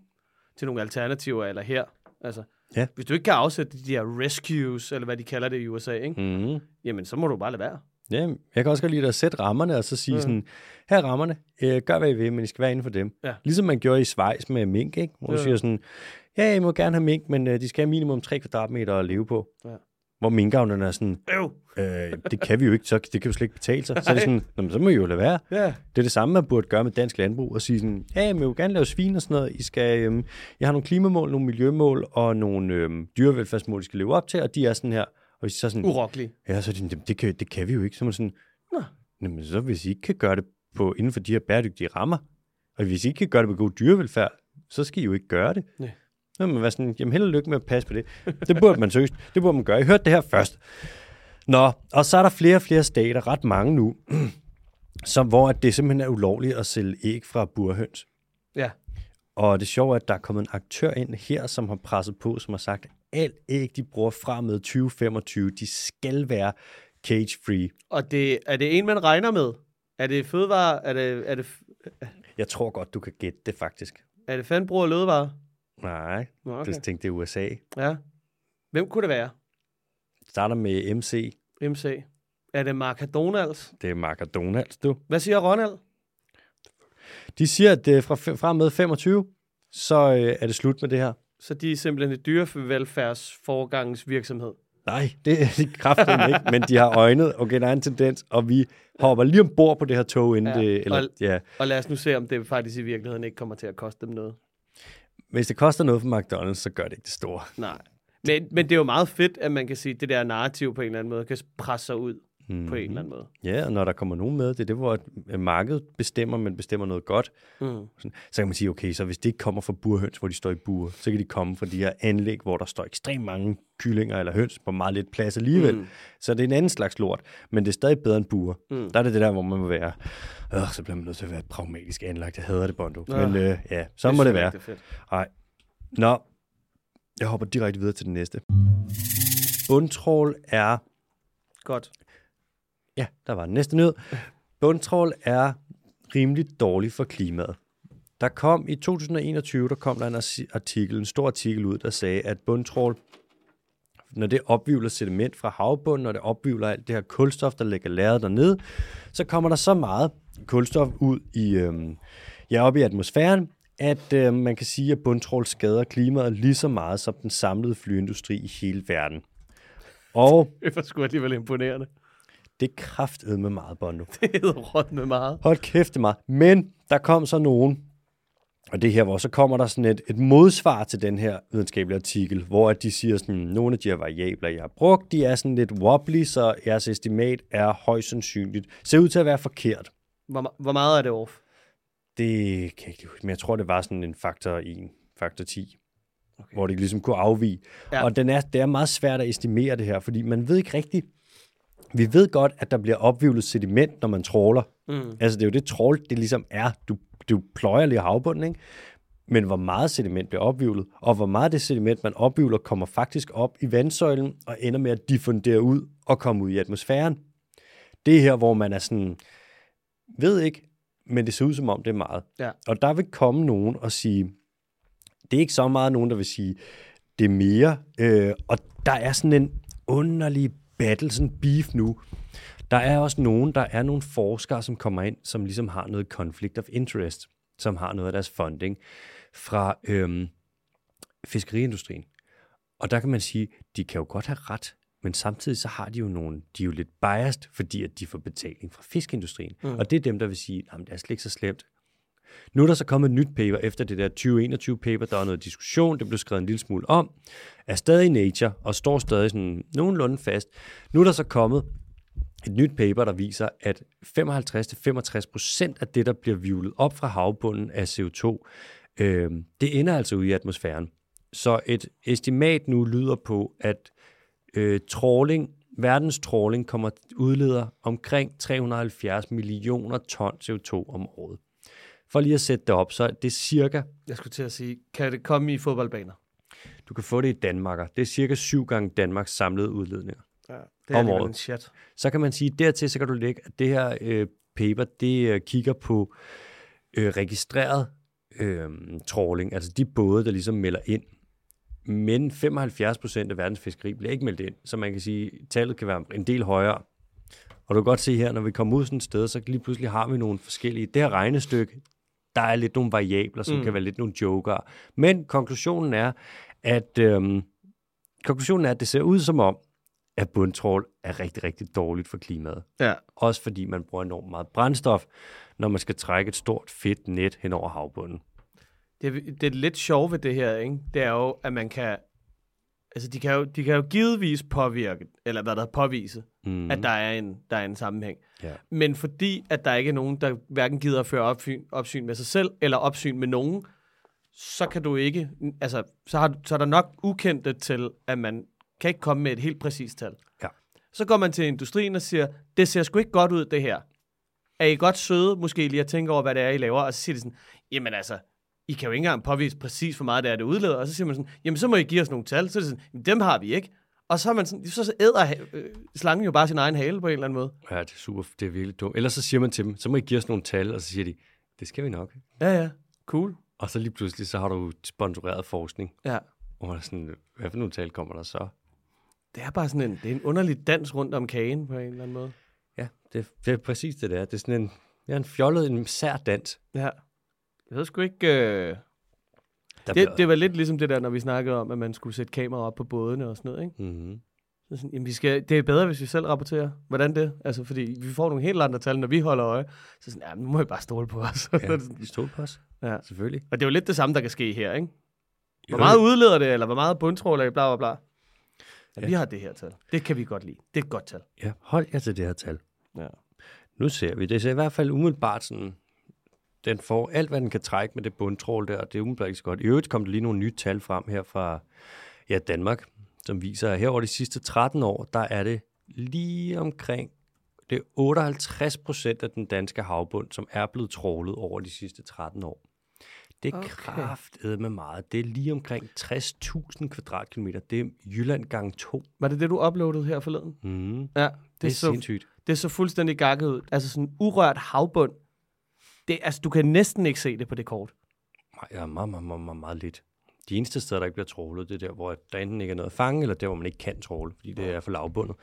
til nogle alternativer, eller her. Altså, Ja. Hvis du ikke kan afsætte de her rescues, eller hvad de kalder det i USA, ikke? Mm. jamen så må du bare lade være. Ja, jeg kan også godt lide at sætte rammerne, og så sige mm. sådan, her er rammerne, øh, gør hvad I vil, men I skal være inden for dem. Ja. Ligesom man gjorde i Schweiz med mink, ikke? hvor du Ja. siger sådan, ja, I må gerne have mink, men øh, de skal have minimum 3 kvadratmeter at leve på. Ja. Hvor minkavnerne er sådan, Øv! øh, det kan vi jo ikke, så det kan jo slet ikke betale sig. Så er det sådan, "Nå, men så må I jo lade være. Ja. Det er det samme, man burde gøre med dansk landbrug, og sige sådan, ja, jeg vil jo gerne lave svin og sådan noget. I skal, øhm, jeg har nogle klimamål, nogle miljømål og nogle øhm, dyrevelfærdsmål, I skal leve op til, og de er sådan her. Og så sådan, Urokkelig. ja, så er de, sådan, "Jamen, det, kan, det kan vi jo ikke. Så er man sådan, Nå. Jamen, så hvis I ikke kan gøre det på, inden for de her bæredygtige rammer, og hvis I ikke kan gøre det med god dyrevelfærd, så skal I jo ikke gøre det. Nej. Så man være sådan, jamen held og lykke med at passe på det. Det burde man søge. Det burde man gøre. I hørte det her først. Nå, og så er der flere og flere stater, ret mange nu, som, hvor at det simpelthen er ulovligt at sælge æg fra burhøns. Ja. Og det sjove er, at der er kommet en aktør ind her, som har presset på, som har sagt, alt æg, de bruger fra med 2025, de skal være cage-free. Og det, er det en, man regner med? Er det fødevare? Er det, er det, Jeg tror godt, du kan gætte det faktisk. er det fandbrug og lødevare? Nej, Nå, okay. det tænkte det er USA. Ja. Hvem kunne det være? Det starter med MC. MC. Er det McDonald's? Det er McDonald's, du. Hvad siger Ronald? De siger, at det fra, fra med 25, så øh, er det slut med det her. Så de er simpelthen et dyrevelfærdsforgangsvirksomhed. Nej, det er de kraftigt ikke, men de har øjnet, okay, der er en tendens, og vi hopper lige ombord på det her tog, inden Ja, det, eller, og- ja. Og lad os nu se, om det faktisk i virkeligheden ikke kommer til at koste dem noget. Hvis det koster noget for McDonald's, så gør det ikke det store. Nej. Men, men det er jo meget fedt, at man kan sige, at det der narrativ på en eller anden måde kan presse sig ud Mm. på en eller anden måde. Ja, og når der kommer nogen med, det er det, hvor øh, markedet bestemmer, men bestemmer noget godt. Mm. Sådan, så kan man sige, okay, så hvis det ikke kommer fra burhøns, hvor de står i bur, så kan de komme fra de her anlæg, hvor der står ekstremt mange kyllinger eller høns på meget lidt plads alligevel. Mm. Så det er en anden slags lort, men det er stadig bedre end buer. Mm. Der er det det der, hvor man må være, øh, så bliver man nødt til at være pragmatisk anlagt. Jeg hader det, Bondo. Nå. Men øh, ja, så Det må det være. Nej. Nå, jeg hopper direkte videre til den næste. Bundtrål er Godt. Ja, der var den næste nyhed. Bundtrål er rimelig dårlig for klimaet. Der kom i 2021, der kom der en artikel, en stor artikel ud, der sagde, at bundtrål, når det opvivler sediment fra havbunden, når det opvivler alt det her kulstof, der ligger lagret dernede, så kommer der så meget kulstof ud i, øhm, ja, op i atmosfæren, at øh, man kan sige, at bundtrål skader klimaet lige så meget som den samlede flyindustri i hele verden. Og Det var sgu alligevel imponerende det er kraftet med meget, Bondo. Det hedder råt med meget. Hold kæft, det meget. Men der kom så nogen, og det her, hvor så kommer der sådan et, et modsvar til den her videnskabelige artikel, hvor at de siger sådan, nogle af de her variabler, jeg har brugt, de er sådan lidt wobbly, så jeres estimat er højst sandsynligt. Ser ud til at være forkert. Hvor, hvor meget er det off? Det kan jeg ikke men jeg tror, det var sådan en faktor 1, faktor 10, Okay. hvor det ligesom kunne afvige. Ja. Og den er, det er meget svært at estimere det her, fordi man ved ikke rigtigt, vi ved godt, at der bliver opvivlet sediment, når man tråler. Mm. Altså, det er jo det trål, det ligesom er. Du, du pløjer lige havbunden, ikke? Men hvor meget sediment bliver opvivlet, og hvor meget det sediment, man opvivler, kommer faktisk op i vandsøjlen og ender med at diffundere ud og komme ud i atmosfæren. Det er her, hvor man er sådan, ved ikke, men det ser ud som om, det er meget. Ja. Og der vil komme nogen og sige, det er ikke så meget nogen, der vil sige, det er mere. Øh, og der er sådan en underlig battle, sådan beef nu. Der er også nogen, der er nogle forskere, som kommer ind, som ligesom har noget conflict of interest, som har noget af deres funding fra øhm, fiskeriindustrien. Og der kan man sige, de kan jo godt have ret, Men samtidig så har de jo nogle, de er jo lidt biased, fordi at de får betaling fra fiskeindustrien. Mm. Og det er dem, der vil sige, at det er slet ikke så slemt. Nu er der så kommet et nyt paper efter det der 2021 paper. Der var noget diskussion, det blev skrevet en lille smule om. Er stadig i Nature og står stadig sådan nogenlunde fast. Nu er der så kommet et nyt paper, der viser, at 55-65% af det, der bliver vivlet op fra havbunden af CO2, øh, det ender altså ude i atmosfæren. Så et estimat nu lyder på, at øh, trawling, verdens trawling kommer udleder omkring 370 millioner ton CO2 om året. For lige at sætte det op, så er det cirka, Jeg skulle til at sige, kan det komme i fodboldbaner? du kan få det i Danmark, det er cirka syv gange Danmarks samlede udledninger. Ja, det er Om alligevel året. en chat. Så kan man sige, dertil så kan du lægge, at det her øh, paper, det øh, kigger på øh, registreret øh, trawling, altså de både, der ligesom melder ind. Men 75 procent af verdens fiskeri bliver ikke meldt ind, så man kan sige, at tallet kan være en del højere. Og du kan godt se her, når vi kommer ud sådan et sted, så lige pludselig har vi nogle forskellige. Det her regnestykke, der er lidt nogle variabler, som mm. kan være lidt nogle joker. Men konklusionen er, at øhm, konklusionen er, at det ser ud som om, at bundtrål er rigtig, rigtig dårligt for klimaet. Ja. Også fordi man bruger enormt meget brændstof, når man skal trække et stort fedt net hen over havbunden. Det, det er lidt sjovt ved det her, ikke? det er jo, at man kan, altså de kan jo, de kan jo givetvis påvirke, eller hvad der er påvise, Mm. at der er, en, der er en sammenhæng. Ja. Men fordi, at der ikke er nogen, der hverken gider at føre opsyn, opsyn med sig selv, eller opsyn med nogen, så kan du ikke, altså, så, har, så er der nok ukendte til, at man kan ikke komme med et helt præcist tal. Ja. Så går man til industrien og siger, det ser sgu ikke godt ud, det her. Er I godt søde, måske lige at tænke over, hvad det er, I laver? Og så siger de sådan, jamen altså, I kan jo ikke engang påvise præcis, hvor meget det er, det udleder. Og så siger man sådan, jamen så må I give os nogle tal. Så er det sådan, jamen, dem har vi ikke. Og så, er man sådan, så æder øh, slangen jo bare sin egen hale på en eller anden måde. ja, det er super, det er virkelig dumt. Ellers så siger man til dem, så må I give os nogle tal, og så siger de, det skal vi nok. Ja, ja. Cool. Og så lige pludselig, så har du sponsoreret forskning. Ja. Og man er sådan, hvad for nogle tal kommer der så? Det er bare sådan en, det er en underlig dans rundt om kagen på en eller anden måde. Ja, det, det er præcis det der. Det er sådan en, ja, en fjollet, en sær dans. Ja. Jeg ved sgu ikke... Øh... Der Det, det var lidt ligesom det der, når vi snakkede om, at man skulle sætte kameraer op på bådene og sådan noget, ikke? mm-hmm. Så sådan, jamen, vi skal, det er bedre, hvis vi selv rapporterer. Hvordan det? Altså, fordi vi får nogle helt andre tal, når vi holder øje. Så sådan, ja, nu må I bare stole på os. Ja, det stod på os. Ja. Selvfølgelig. og det er jo lidt det samme, der kan ske her, ikke? Hvor Jo, meget udleder det, eller hvor meget bundtrål er, bla bla bla. Ja, Ja. Vi har det her tal. Det kan vi godt lide. Det er et godt tal. Ja, hold jer til det her tal. Ja. Nu ser vi. Det ser i hvert fald umiddelbart sådan, den får alt, hvad den kan trække med det bundtrål der, og det er umiddelbart ikke så godt. I øvrigt kom der lige nogle nye tal frem her fra ja, Danmark, som viser, at her over de sidste 13 år, der er det lige omkring det er 58 procent af den danske havbund, som er blevet trålet over de sidste 13 år. Det er Okay. kraftet med meget. Det er lige omkring 60.000 kvadratkilometer. Det er Jylland gang 2. Var det det, du uploadede her forleden? Mm. Ja, det, Det er så, sindssygt. det så fuldstændig gakket ud. Altså sådan urørt havbund. Det, altså, du kan næsten ikke se det på det kort. Nej, ja, meget, meget, meget, meget, meget lidt. De eneste steder, der ikke bliver trålet, det er der, hvor der enten ikke er noget at fange, eller der, hvor man ikke kan tråle, fordi det er for lavbundet.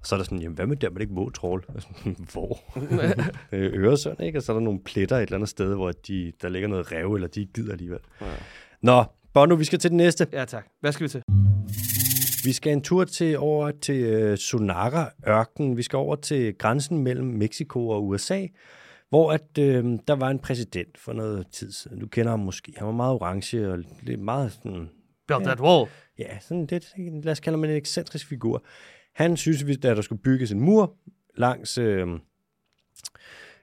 Og så er der sådan, jamen hvad med der, man ikke må tråle? Sådan, Hvor? Øh, Øresund, ikke? Og så er der nogle pletter et eller andet sted, hvor de, der ligger noget rev, eller de gider alligevel. Ja. Nå, Bono, vi skal til den næste. Ja, tak. Hvad skal vi til? Vi skal en tur til over til uh, Sonara-ørkenen. Vi skal over til grænsen mellem Mexico og USA, hvor at, øh, der var en præsident for noget tid siden. Du kender ham måske. Han var meget orange og lidt meget sådan Build that wall. ja, sådan lidt, lad os kalde ham en ekscentrisk figur. Han synes, at der skulle bygges en mur langs øh,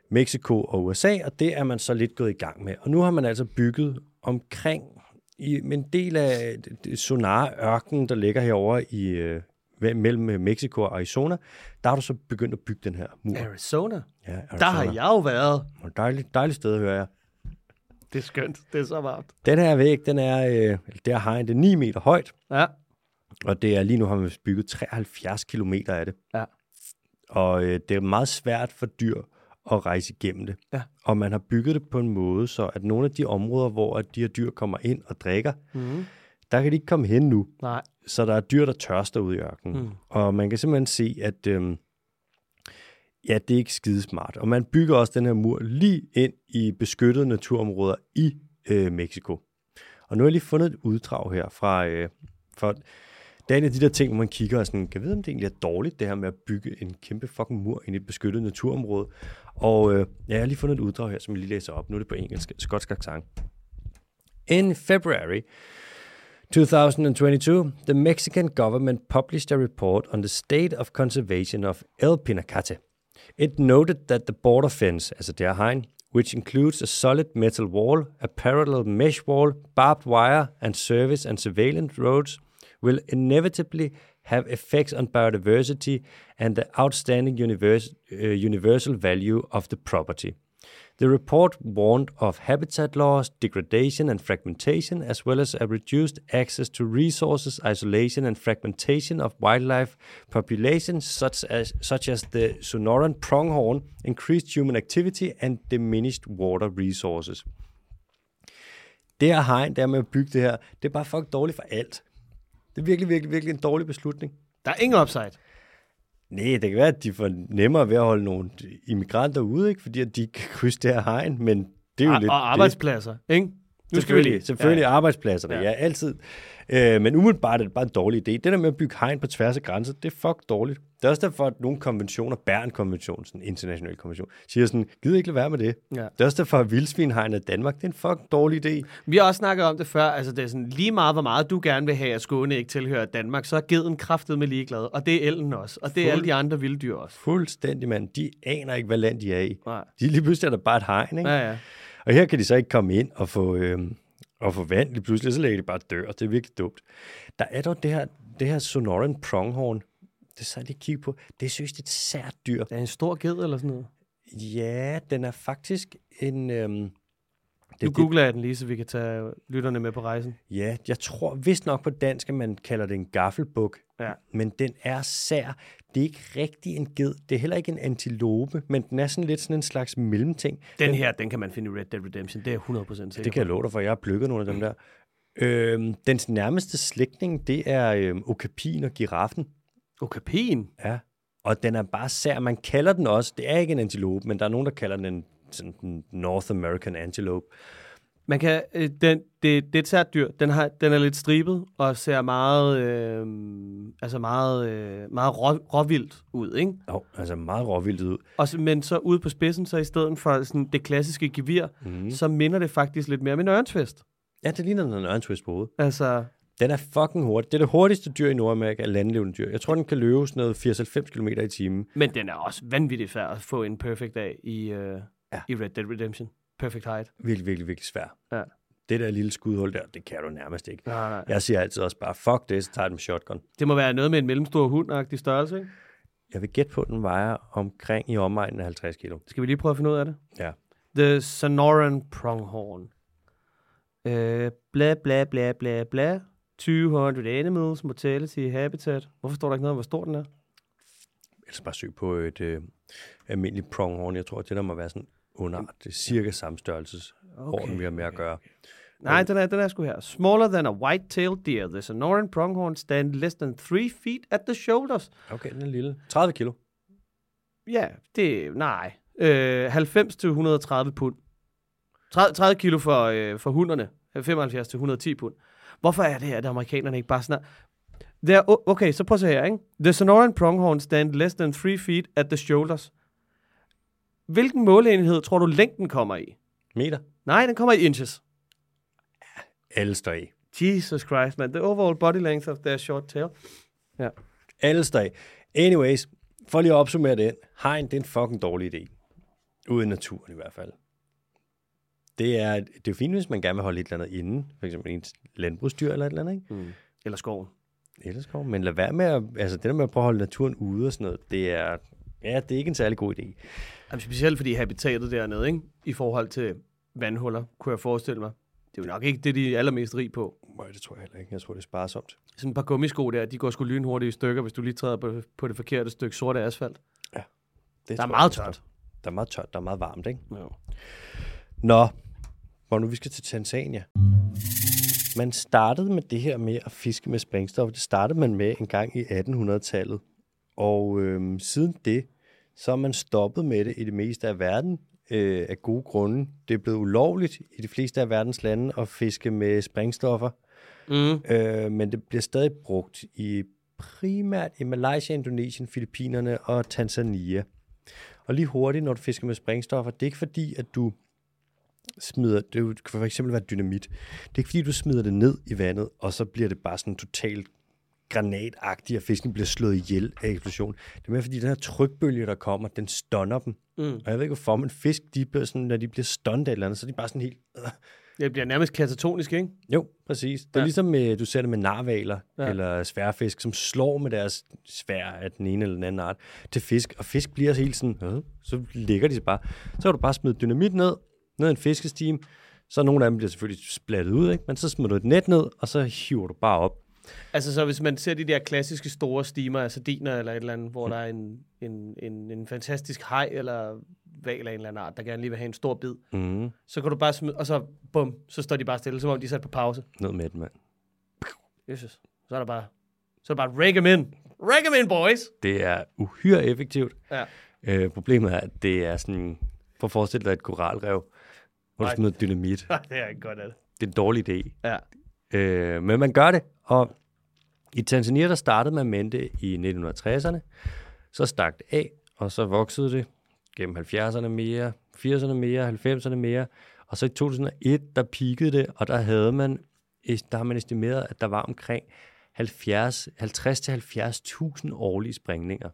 Mexico og USA, og det er man så lidt gået i gang med. Og nu har man altså bygget omkring i en del af Sonar-ørkenen, der ligger herover i øh, mellem øh, Mexico og Arizona, der har du så begyndt at bygge den her mur. Arizona. Ja, Arizona. Der har jeg jo været. Dejligt, dejligt sted, hører jeg. Det er skønt. Det er så varmt. Den Den her væg, den er, øh, der har det er 9 meter højt, Ja. Og det er lige nu har man bygget 73 kilometer af det. Ja. Og øh, det er meget svært for dyr at rejse igennem det. Ja. Og man har bygget det på en måde, så at nogle af de områder, hvor at de her dyr kommer ind og drikker, Mm. Der kan de ikke komme hen nu. Nej. Så der er dyr, der tørster ude i ørkenen. Mm. Og man kan simpelthen se, at øhm, ja, det er ikke skidesmart. Og man bygger også den her mur lige ind i beskyttede naturområder i øh, Mexico. Og nu har jeg lige fundet et uddrag her fra, øh, fra Det er en af de der ting, hvor man kigger og sådan, kan vide, om det egentlig er dårligt, det her med at bygge en kæmpe fucking mur ind i et beskyttet naturområde. Og øh, ja, jeg har lige fundet et uddrag her, som jeg lige læser op. Nu er det på engelsk, skotsk accent. In February 2022, the Mexican government published a report on the state of conservation of El Pinacate. It noted that the border fence, as a er hegn, which includes a solid metal wall, a parallel mesh wall, barbed wire, and service and surveillance roads, will inevitably have effects on biodiversity and the outstanding univers- uh, universal value of the property. The report warned of habitat loss, degradation, and fragmentation, as well as a reduced access to resources, isolation, and fragmentation of wildlife populations, such as, such as the Sonoran pronghorn, increased human activity, and diminished water resources. Det her hegn, der med at bygge det her, det er bare fucking dårligt for alt. Det er virkelig, virkelig, virkelig en dårlig beslutning. Der er ingen upside. Nej, det kan være, at de får nemmere ved at holde nogle immigranter ude, ikke? fordi at de kan krydse det her hegn, men det er jo Og, lidt... og arbejdspladser, ikke? det, selvfølgelig, selvfølgelig ja. arbejdspladserne, Ja. ja. ja, altid. Øh, men umiddelbart er det bare en dårlig idé. Det der med at bygge hegn på tværs af grænser, det er fuck dårligt. Det er også derfor, at nogle konventioner, Bern-konvention, sådan en international konvention, siger sådan, gider ikke lade være med det. Ja. Det er også derfor, at vildsvinhegnet i Danmark, det er en fuck dårlig idé. Vi har også snakket om det før, altså det er sådan, lige meget hvor meget du gerne vil have, at Skåne ikke tilhører Danmark, så er geden kraftet med ligeglad, og det er elden også, og det er Fuld- alle de andre vilddyr også. Fuldstændig, mand. De aner ikke, hvad land de er i. Nej. De lige pludselig er der bare et hegn, ikke? Ja, ja. Og her kan de så ikke komme ind og få, øh, og få vand lige pludselig, så lægger de bare dør. Det er virkelig dumt. Der er dog det her, det her Sonoran pronghorn. Det så jeg lige kigge på. Det er seriøst et sært dyr. Det er en stor ged eller sådan noget. Ja, den er faktisk en... Øhm, Nu det, det, googler jeg den lige, så vi kan tage lytterne med på rejsen. ja, jeg tror vist nok på dansk, at man kalder det en gaffelbuk. Ja. Men den er sær. Det er ikke rigtig en ged. Det er heller ikke en antilope, men den er sådan lidt sådan en slags mellemting. Den her, den kan man finde i Red Dead Redemption, det er jeg 100% sikker Det kan jeg love dig for, jeg har plukket nogle af dem der. Øhm, dens nærmeste slægtning, det er øhm, okapien og giraffen. Okapien? Ja. Og den er bare sær. Man kalder den også, det er ikke en antilope, men der er nogen, der kalder den en sådan North American antelope. Man kan, øh, den, det, det er et sært dyr. Den, har, den er lidt stribet og ser meget, øh, altså meget, øh, meget rå, råvildt ud, ikke? Jo, altså meget råvildt ud. Og, så- men så ude på spidsen, så i stedet for sådan det klassiske gevir, mm. så minder det faktisk lidt mere om en ørnsvest. Ja, det ligner en ørntwist på hovedet. Altså, Den er fucking hurtig. Det er det hurtigste dyr i Nordamerika af landlevende dyr. Jeg tror, den kan løbe sådan noget 80-90 km i timen. men den er også vanvittigt svær at få en perfect af i, øh, Ja. i Red Dead Redemption. Perfect height. Virkelig, virkelig, virkelig svær. Ja. Det der lille skudhul der, det kan du nærmest ikke. Nej, nej. Jeg siger altid også bare, fuck det, så tager jeg den shotgun. Det må være noget med en mellemstor hund størrelse, ikke? Jeg vil gætte på, at den vejer omkring i omegnen af 50 kilo. Skal vi lige prøve at finde ud af det? Ja. The Sonoran Pronghorn. Øh, bla bla bla bla bla. 200 animals, mortality, habitat. Hvorfor står der ikke noget om, hvor stor den er? Ellers bare søg på et øh, almindeligt pronghorn. Jeg tror, det der må være sådan under det er cirka samme størrelses okay. vi har med at gøre. Nej, den er, den er sgu her. Smaller than a white-tailed deer, the Sonoran pronghorn stand less than 3 feet at the shoulders. Okay, den er lille. 30 kilo. Ja, det nej. Øh, 90 til 130 pund. 30, 30 kilo for, øh, for hunderne. 75 til 110 pund. Hvorfor er det, at amerikanerne ikke bare sådan der, okay, så prøv at se her, ikke? The Sonoran pronghorn stand less than 3 feet at the shoulders. Hvilken måleenhed tror du længden kommer i? Meter. Nej, den kommer i inches. Alle står i. Jesus Christ, man. The overall body length of their short tail. Ja. Alle står i. Anyways, for lige at opsummere det. Hegn, det er en fucking dårlig idé. Ude i naturen i hvert fald. Det er, det er jo fint, hvis man gerne vil holde et eller andet inde. For eksempel en landbrugsdyr eller et eller andet, ikke? Mm. Eller skoven. Ellers går, men lad være med at, altså det der med at prøve at holde naturen ude og sådan noget, det er, ja, det er ikke en særlig god idé. Jamen, specielt fordi habitatet dernede, ikke? I forhold til vandhuller, kunne jeg forestille mig. Det er jo nok ikke det, de er allermest rig på. Nej, det tror jeg heller ikke. Jeg tror, det er sparsomt. Sådan et par gummisko der, de går sgu lynhurtigt i stykker, hvis du lige træder på, på det forkerte stykke sorte asfalt. Det Der er meget tørt. Der er meget tørt, der er meget varmt, ikke? Ja. Nå, hvor nu vi skal til Tanzania. Man startede med det her med at fiske med sprængstof. Det startede man med en gang i 1800-tallet. Og øhm, siden det, så er man stoppet med det i det meste af verden øh, af gode grunde. Det er blevet ulovligt i de fleste af verdens lande at fiske med sprængstoffer. Mm. øh, men det bliver stadig brugt i primært i Malaysia, Indonesien, Filippinerne og Tanzania. Og lige hurtigt, når du fisker med sprængstoffer, det er ikke fordi, at du smider, det kan for eksempel være dynamit, det er ikke fordi, du smider det ned i vandet, og så bliver det bare sådan totalt granatagtigt, og fisken bliver slået ihjel af eksplosion. Det er mere fordi, den her trykbølge, der kommer, den stunner dem. Mm. Og jeg ved ikke hvorfor, men fisk, de bliver sådan, når de bliver stunnet eller andet, så er de bare sådan helt... Øh. Det bliver nærmest katatonisk, ikke? Jo, præcis. Det er Ja. ligesom, med, du ser det med narvaler Ja. eller sværfisk, som slår med deres svær af den ene eller den anden art til fisk, og fisk bliver så helt sådan, øh, så ligger de bare. Så kan du bare smide dynamit ned, ned i en fiskestime, så nogle af dem bliver selvfølgelig splattet ud, ikke? men så smider du et net ned, og så hiver du bare op. Altså, så hvis man ser de der klassiske store stimer af sardiner eller et eller andet, hvor der er en, en, en, en fantastisk hej eller val af en eller anden art, der gerne lige vil have en stor bid, Mm. så kan du bare smide, og så bum, så står de bare stille, som om de er sat på pause. Ned med den, mand. Jesus. Så er der bare, så er der bare rake 'em in. Rake 'em in, boys! Det er uhyre effektivt. Ja. Øh, problemet er, at det er sådan, prøv at forestille dig et koralrev, hvor du Nej. smider dynamit. det er ikke godt af det. Det er en dårlig idé. Ja. Øh, men man gør det, og i Tanzania, der startede man med det i 1960'erne, så stak det af, og så voksede det gennem 70'erne mere, 80'erne mere, 90'erne mere, og så i 2001, der peakede det, og der havde man, der har man estimeret, at der var omkring 70, 50-70.000 årlige sprængninger.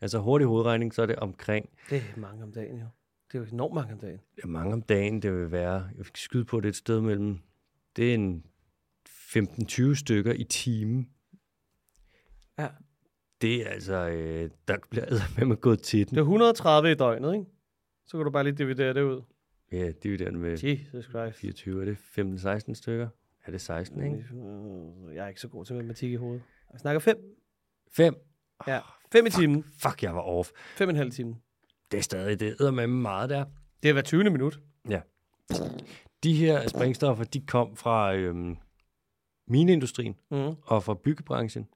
Altså hurtig hovedregning, så er det omkring Det er mange om dagen, jo. Det er jo enormt mange om dagen. det er mange om dagen, det vil være, jeg fik skyde på det et sted mellem, det er en 15-20 stykker i timen. Ja. Det er altså, øh, der bliver med med gået til Det den. er 130 i døgnet, ikke? Så kan du bare lige dividere det ud. Ja, divideret med Jesus Christ. 24, er det 15-16 stykker? Er det 16, ikke? Jeg er ikke så god til matematik i hovedet. Jeg snakker 5. 5. Ja. 5 i timen. Fuck, jeg var off. 5,5 timen. Det er stadig, det æder med meget der. Det er hver 20. minut. De her sprængstoffer, de kom fra øhm, mineindustrien Mm. og fra byggebranchen.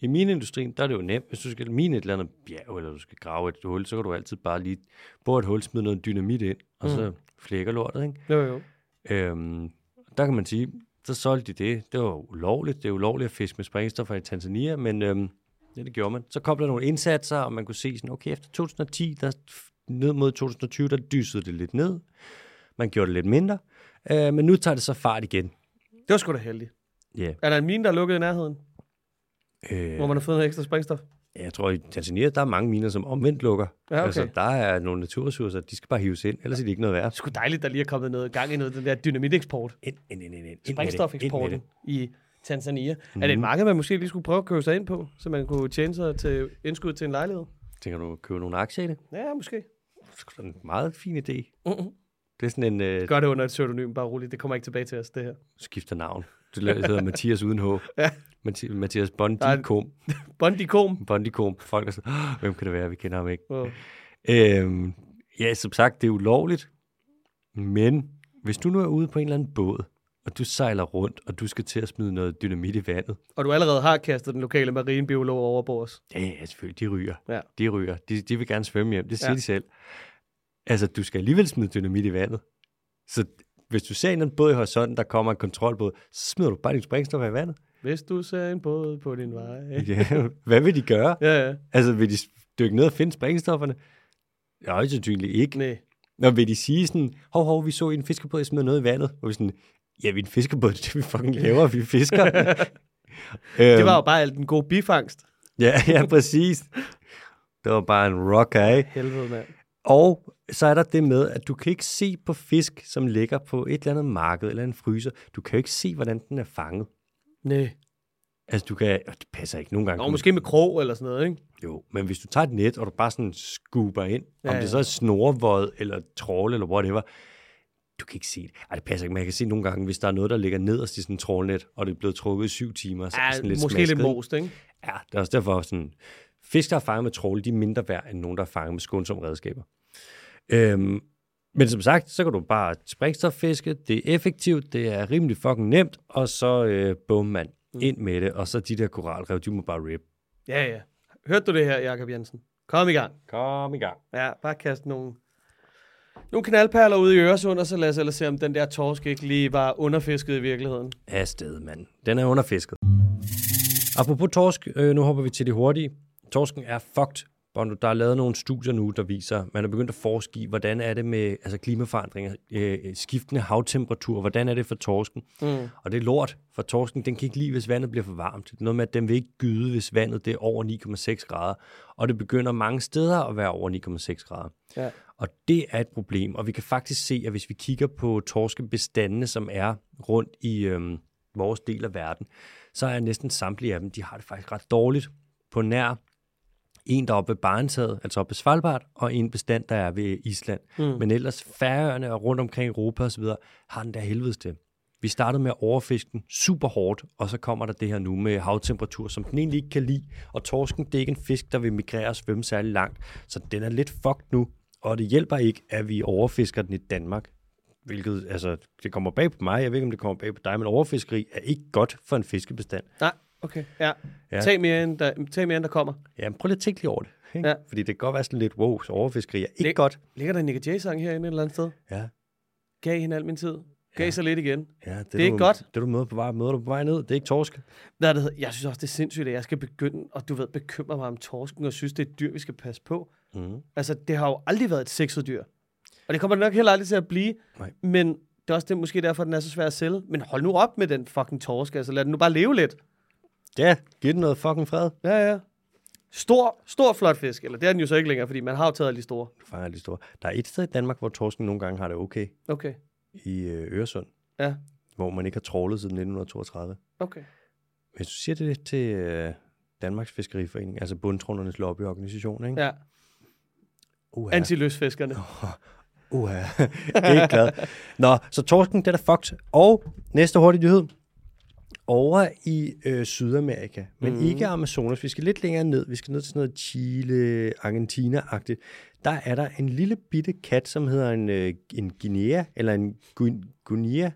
I mineindustrien, der er det jo nemt. Hvis du skal mine et eller andet bjerg, eller du skal grave et hul, så kan du altid bare lige bore et hul, smide noget dynamit ind, og Mm. så flækker lortet, ikke? Jo, jo. Øhm, der kan man sige, så solgte de det. Det var ulovligt. Det er ulovligt at fiske med sprængstoffer i Tanzania, men øhm, ja, det gjorde man. Så kom der nogle indsatser, og man kunne se sådan, okay, efter 2010, der, ned mod 2020, der dysede det lidt ned. Man gjorde det lidt mindre. Øh, men nu tager det så fart igen. Det var sgu da heldigt. Ja. Yeah. Er der en mine, der er lukket i nærheden, Øh, hvor man har fået noget ekstra sprængstof? jeg tror, i Tanzania, der er mange miner, som omvendt lukker. Ja, okay. Altså, der er nogle naturressourcer, de skal bare hives ind, ellers er de ikke noget værd. Det er sgu dejligt, der lige er kommet noget gang i noget, den der dynamiteksport. Ind, ind, ind, ind, ind. Det. Sprængstofeksporten i Tanzania. Mm. Er det et marked, man måske lige skulle prøve at købe sig ind på, så man kunne tjene sig til indskud til en lejlighed? det. Tænker du at købe nogle aktier i det? Ja, måske. Det er en meget fin idé. Uh-uh. Det er sådan en øh, Gør det under et pseudonym, bare roligt. Det kommer ikke tilbage til os, det her. skifter navn. Det hedder Mathias uden H. Ja. Mathi- Mathias Bondikom. Bondikom. Bondikom. Folk er sådan, "Åh, hvem kan det være? Vi kender ham ikke. Oh. Øhm, ja, som sagt, det er ulovligt. Men hvis du nu er ude på en eller anden båd, og du sejler rundt, og du skal til at smide noget dynamit i vandet, Og du allerede har kastet den lokale marinebiolog over på os. Ja, ja, selvfølgelig, de ryger. Ja. De ryger. De, de vil gerne svømme hjem, det siger ja. de selv. Altså, du skal alligevel smide dynamit i vandet. Så hvis du ser en båd i horisonten, der kommer en kontrolbåd, så smider du bare din sprængstoffer i vandet. Hvis du ser en båd på din vej. Ja, hvad vil de gøre? Ja, ja. Altså, vil de dykke ned og finde sprængstofferne? Ja, højst sandsynligt ikke. Nej. Når vil de sige sådan, hov, hov, vi så en fiskebåd, jeg smed noget i vandet. Og vi sådan, ja, vi er en fiskebåd, det er det, vi fucking laver, vi fisker. Det var jo bare alt den gode bifangst. Ja, ja, præcis. Det var bare en rock, ikke? Helvede, mand. Og så er der det med, at du kan ikke se på fisk, som ligger på et eller andet marked eller en fryser. Du kan jo ikke se, hvordan den er fanget. Nej. Altså, du kan... og Det passer ikke nogle gange. Og kan måske med krog eller sådan noget, ikke? Jo, men hvis du tager et net, og du bare sådan skuber ind, ja, om det så er snorvod eller trål eller whatever, du kan ikke se det. Ej, det passer ikke, men jeg kan se nogle gange, hvis der er noget, der ligger nederst i sådan en trålnet, og det er blevet trukket i syv timer, så er det Ja, sådan lidt måske smasket, lidt most, ikke? Ja, det er også derfor sådan, fisk, der er fanget med trål, de er mindre værd end nogen, der er fanget med skånsomme redskaber. Øhm, men som sagt, så kan du bare sprængstoffiske, det er effektivt, det er rimelig fucking nemt, og så øh, bum mand, ind med det, og så de der koralrev, de må bare rip. Ja, ja. Hørte du det her, Jakob Jensen? Kom i gang. Kom i gang. Ja, bare kast nogle Nogle knaldperler ude i Øresund, og så lad os ellers se, om den der torsk ikke lige var underfisket i virkeligheden. Afsted, mand. Den er underfisket. Apropos torsk, øh, nu hopper vi til det hurtige. Torsken er fucked. Bondo, der er lavet nogle studier nu, der viser, man er begyndt at forske i, hvordan er det med altså klimaforandringer, øh, skiftende havtemperatur, hvordan er det for torsken? Mm. Og det er lort, for torsken den kan ikke lide, hvis vandet bliver for varmt. Det er noget med, at den vil ikke gyde, hvis vandet det er over 9,6 grader. Og det begynder mange steder at være over 9,6 grader. Ja. Og det er et problem, og vi kan faktisk se, at hvis vi kigger på torskebestandene, som er rundt i øhm, vores del af verden, så er næsten samtlige af dem, de har det faktisk ret dårligt. På nær en, der er oppe ved Barentshavet, altså oppe ved Svalbard, og en bestand, der er ved Island. Mm. Men ellers Færøerne og rundt omkring Europa osv., har den der helvedes til. Vi startede med at overfiske den super hårdt, og så kommer der det her nu med havtemperatur, som den egentlig ikke kan lide. Og torsken, det er ikke en fisk, der vil migrere og svømme særlig langt. Så den er lidt fucked nu, og det hjælper ikke, at vi overfisker den i Danmark. Hvilket, altså, det kommer bag på mig, jeg ved ikke, om det kommer bag på dig, men overfiskeri er ikke godt for en fiskebestand. Nej, okay. Ja. Ja. Tag, mere, end der, tag mere, end der kommer. Ja, men prøv lige at tænke lige over det. Ikke? Ja. Fordi det kan godt være sådan lidt, wow, så overfiskeri er ikke Det- godt. Ligger der en Nick Jay-sang herinde et eller andet sted? Ja, Gav hende al min tid. Gav Ja. så lidt igen. ja det, Det er ikke godt. Det du møder på vej, møder du på vej ned, det er ikke torsk. Hvad det? Jeg synes også, det er sindssygt, at jeg skal begynde, og du ved, bekymre mig om torsken, og synes, det er et dyr, vi skal passe på. Mm. Altså, det har jo aldrig været et sexet dyr. Og det kommer det nok heller aldrig til at blive. Nej. Men det er også det, måske derfor, den er så svær at sælge. Men hold nu op med den fucking torsk. Altså, lad den nu bare leve lidt. Ja, giv den noget fucking fred. Ja, ja. Stor, stor flot fisk. Eller det er den jo så ikke længere, fordi man har jo taget alle de store. Du fanger de store. Der er et sted i Danmark, hvor torsken nogle gange har det okay. Okay. I øh, Øresund. Ja. Hvor man ikke har trålet siden 1932. Okay. Hvis du siger det til øh, Danmarks Fiskeriforening, altså bundtrålernes lobbyorganisation, ikke? Ja. Uha. Antiløsfiskerne. Uha. ikke glad. Nå, så torsken, den er fucked. Og næste hurtige nyhed. Over i øh, Sydamerika, men mm. ikke Amazonas. Vi skal lidt længere ned. Vi skal ned til sådan noget Chile, Argentina-agtigt. Der er der en lille bitte kat, som hedder en, øh, en guinea, eller en gu- guinea,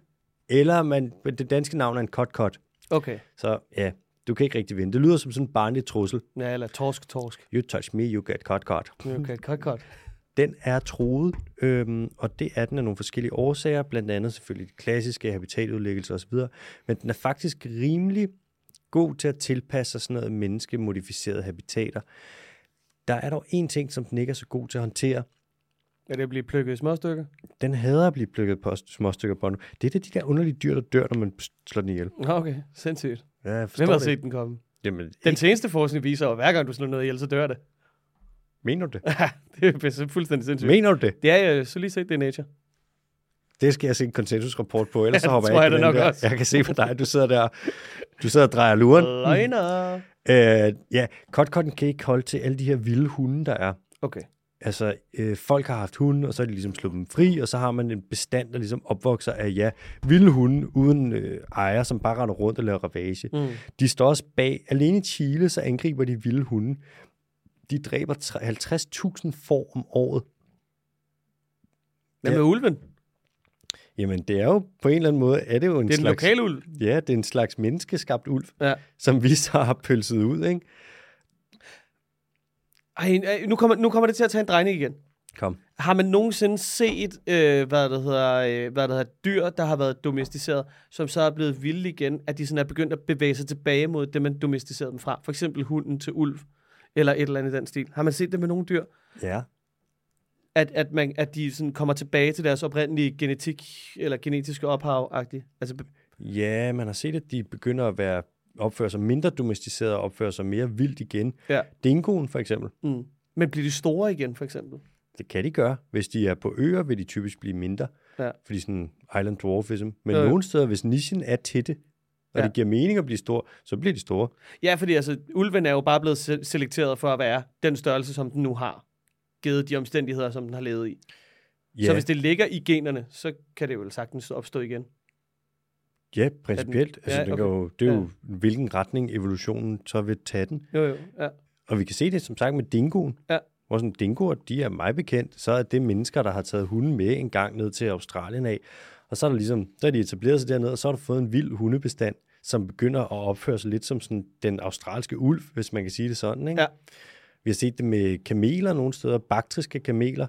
eller man, det danske navn er en kot-kot. Okay. Så ja, du kan ikke rigtig vinde. Det lyder som sådan en barnlig trussel. Ja, eller torsk, torsk. You touch me, you get kot-kot. Okay, godt, godt. Den er truet, øhm, og det er den af nogle forskellige årsager, blandt andet selvfølgelig de klassiske habitatudlæggelser osv., men den er faktisk rimelig god til at tilpasse sig sådan noget menneskemodificerede habitater. Der er dog en ting, som den ikke er så god til at håndtere. Er det at blive plukket i små stykker? Den hader at blive plukket på små stykker bånd. Det er det, de der underlige dyr, der dør, når man slår den ihjel. Okay, sindssygt. Ja, jeg Hvem har det set den komme? Jamen, Den ikke, seneste forskning viser at hver gang du slår noget ihjel, så dør det. Mener du det? det er fuldstændig sindssygt. Mener du det? Det er jeg så lige set det i Nature. Det skal jeg se en konsensusrapport på, ellers så Ja, det hopper jeg jeg ikke den nok der. også. Jeg kan se på dig, du sidder der, du sidder og drejer luren. Løgner. Øh, ja, kotkotten kan ikke holde til alle de her vilde hunde, der er. Okay. Altså, øh, folk har haft hunde, og så har de ligesom slået dem fri, og så har man en bestand, der ligesom opvokser af, ja, vilde hunde uden øh, ejer, som bare render rundt og laver ravage. Mm. De står også bag. Alene i Chile, så angriber de vilde hunde. De dræber tre- 50.000 får om året. Hvad med ulven? Jamen, det er jo på en eller anden måde, er det jo en Det er slags... lokale ulv. Ja, det er en slags menneskeskabt ulv, Ja. som vi så har pølset ud, ikke? Ej, nu kommer, nu kommer det til at tage en drejning igen. Kom. Har man nogensinde set, øh, hvad det hedder, øh, hvad det hedder, dyr, der har været domesticeret, som så er blevet vilde igen, at de sådan er begyndt at bevæge sig tilbage mod det, man domesticerede dem fra? For eksempel hunden til ulv, eller et eller andet i den stil. Har man set det med nogle dyr? Ja. At, at, man, at de sådan kommer tilbage til deres oprindelige genetik, eller genetiske ophav -agtigt? Altså, Ja, man har set, at de begynder at være opføre sig mindre domesticeret og opføre sig mere vildt igen. Ja. Dingoen for eksempel. mm. Men bliver de store igen, for eksempel? Det kan de gøre. Hvis de er på øer, vil de typisk blive mindre. Ja. Fordi sådan island dwarfism. Men jo. nogle steder, hvis nichen er det, og Ja. det giver mening at blive stor, så bliver de store. Ja, fordi altså, ulven er jo bare blevet se- selekteret for at være den størrelse, som den nu har, givet de omstændigheder, som den har levet i. Ja, Så hvis det ligger i generne, så kan det jo sagtens opstå igen. ja principielt. Altså, Ja, den okay. kan jo, det er jo, hvilken retning evolutionen så vil tage den. Jo, jo, ja. Og vi kan se det som sagt med dingoen. Ja. Hvor sådan dingoer, de er meget bekendt, så er det mennesker, der har taget hunden med en gang ned til Australien af. Og så er, der ligesom, så er de etableret sig dernede, og så har du fået en vild hundebestand, som begynder at opføre sig lidt som sådan den australske ulv, hvis man kan sige det sådan. Ikke? Ja. Vi har set det med kameler nogle steder, baktriske kameler.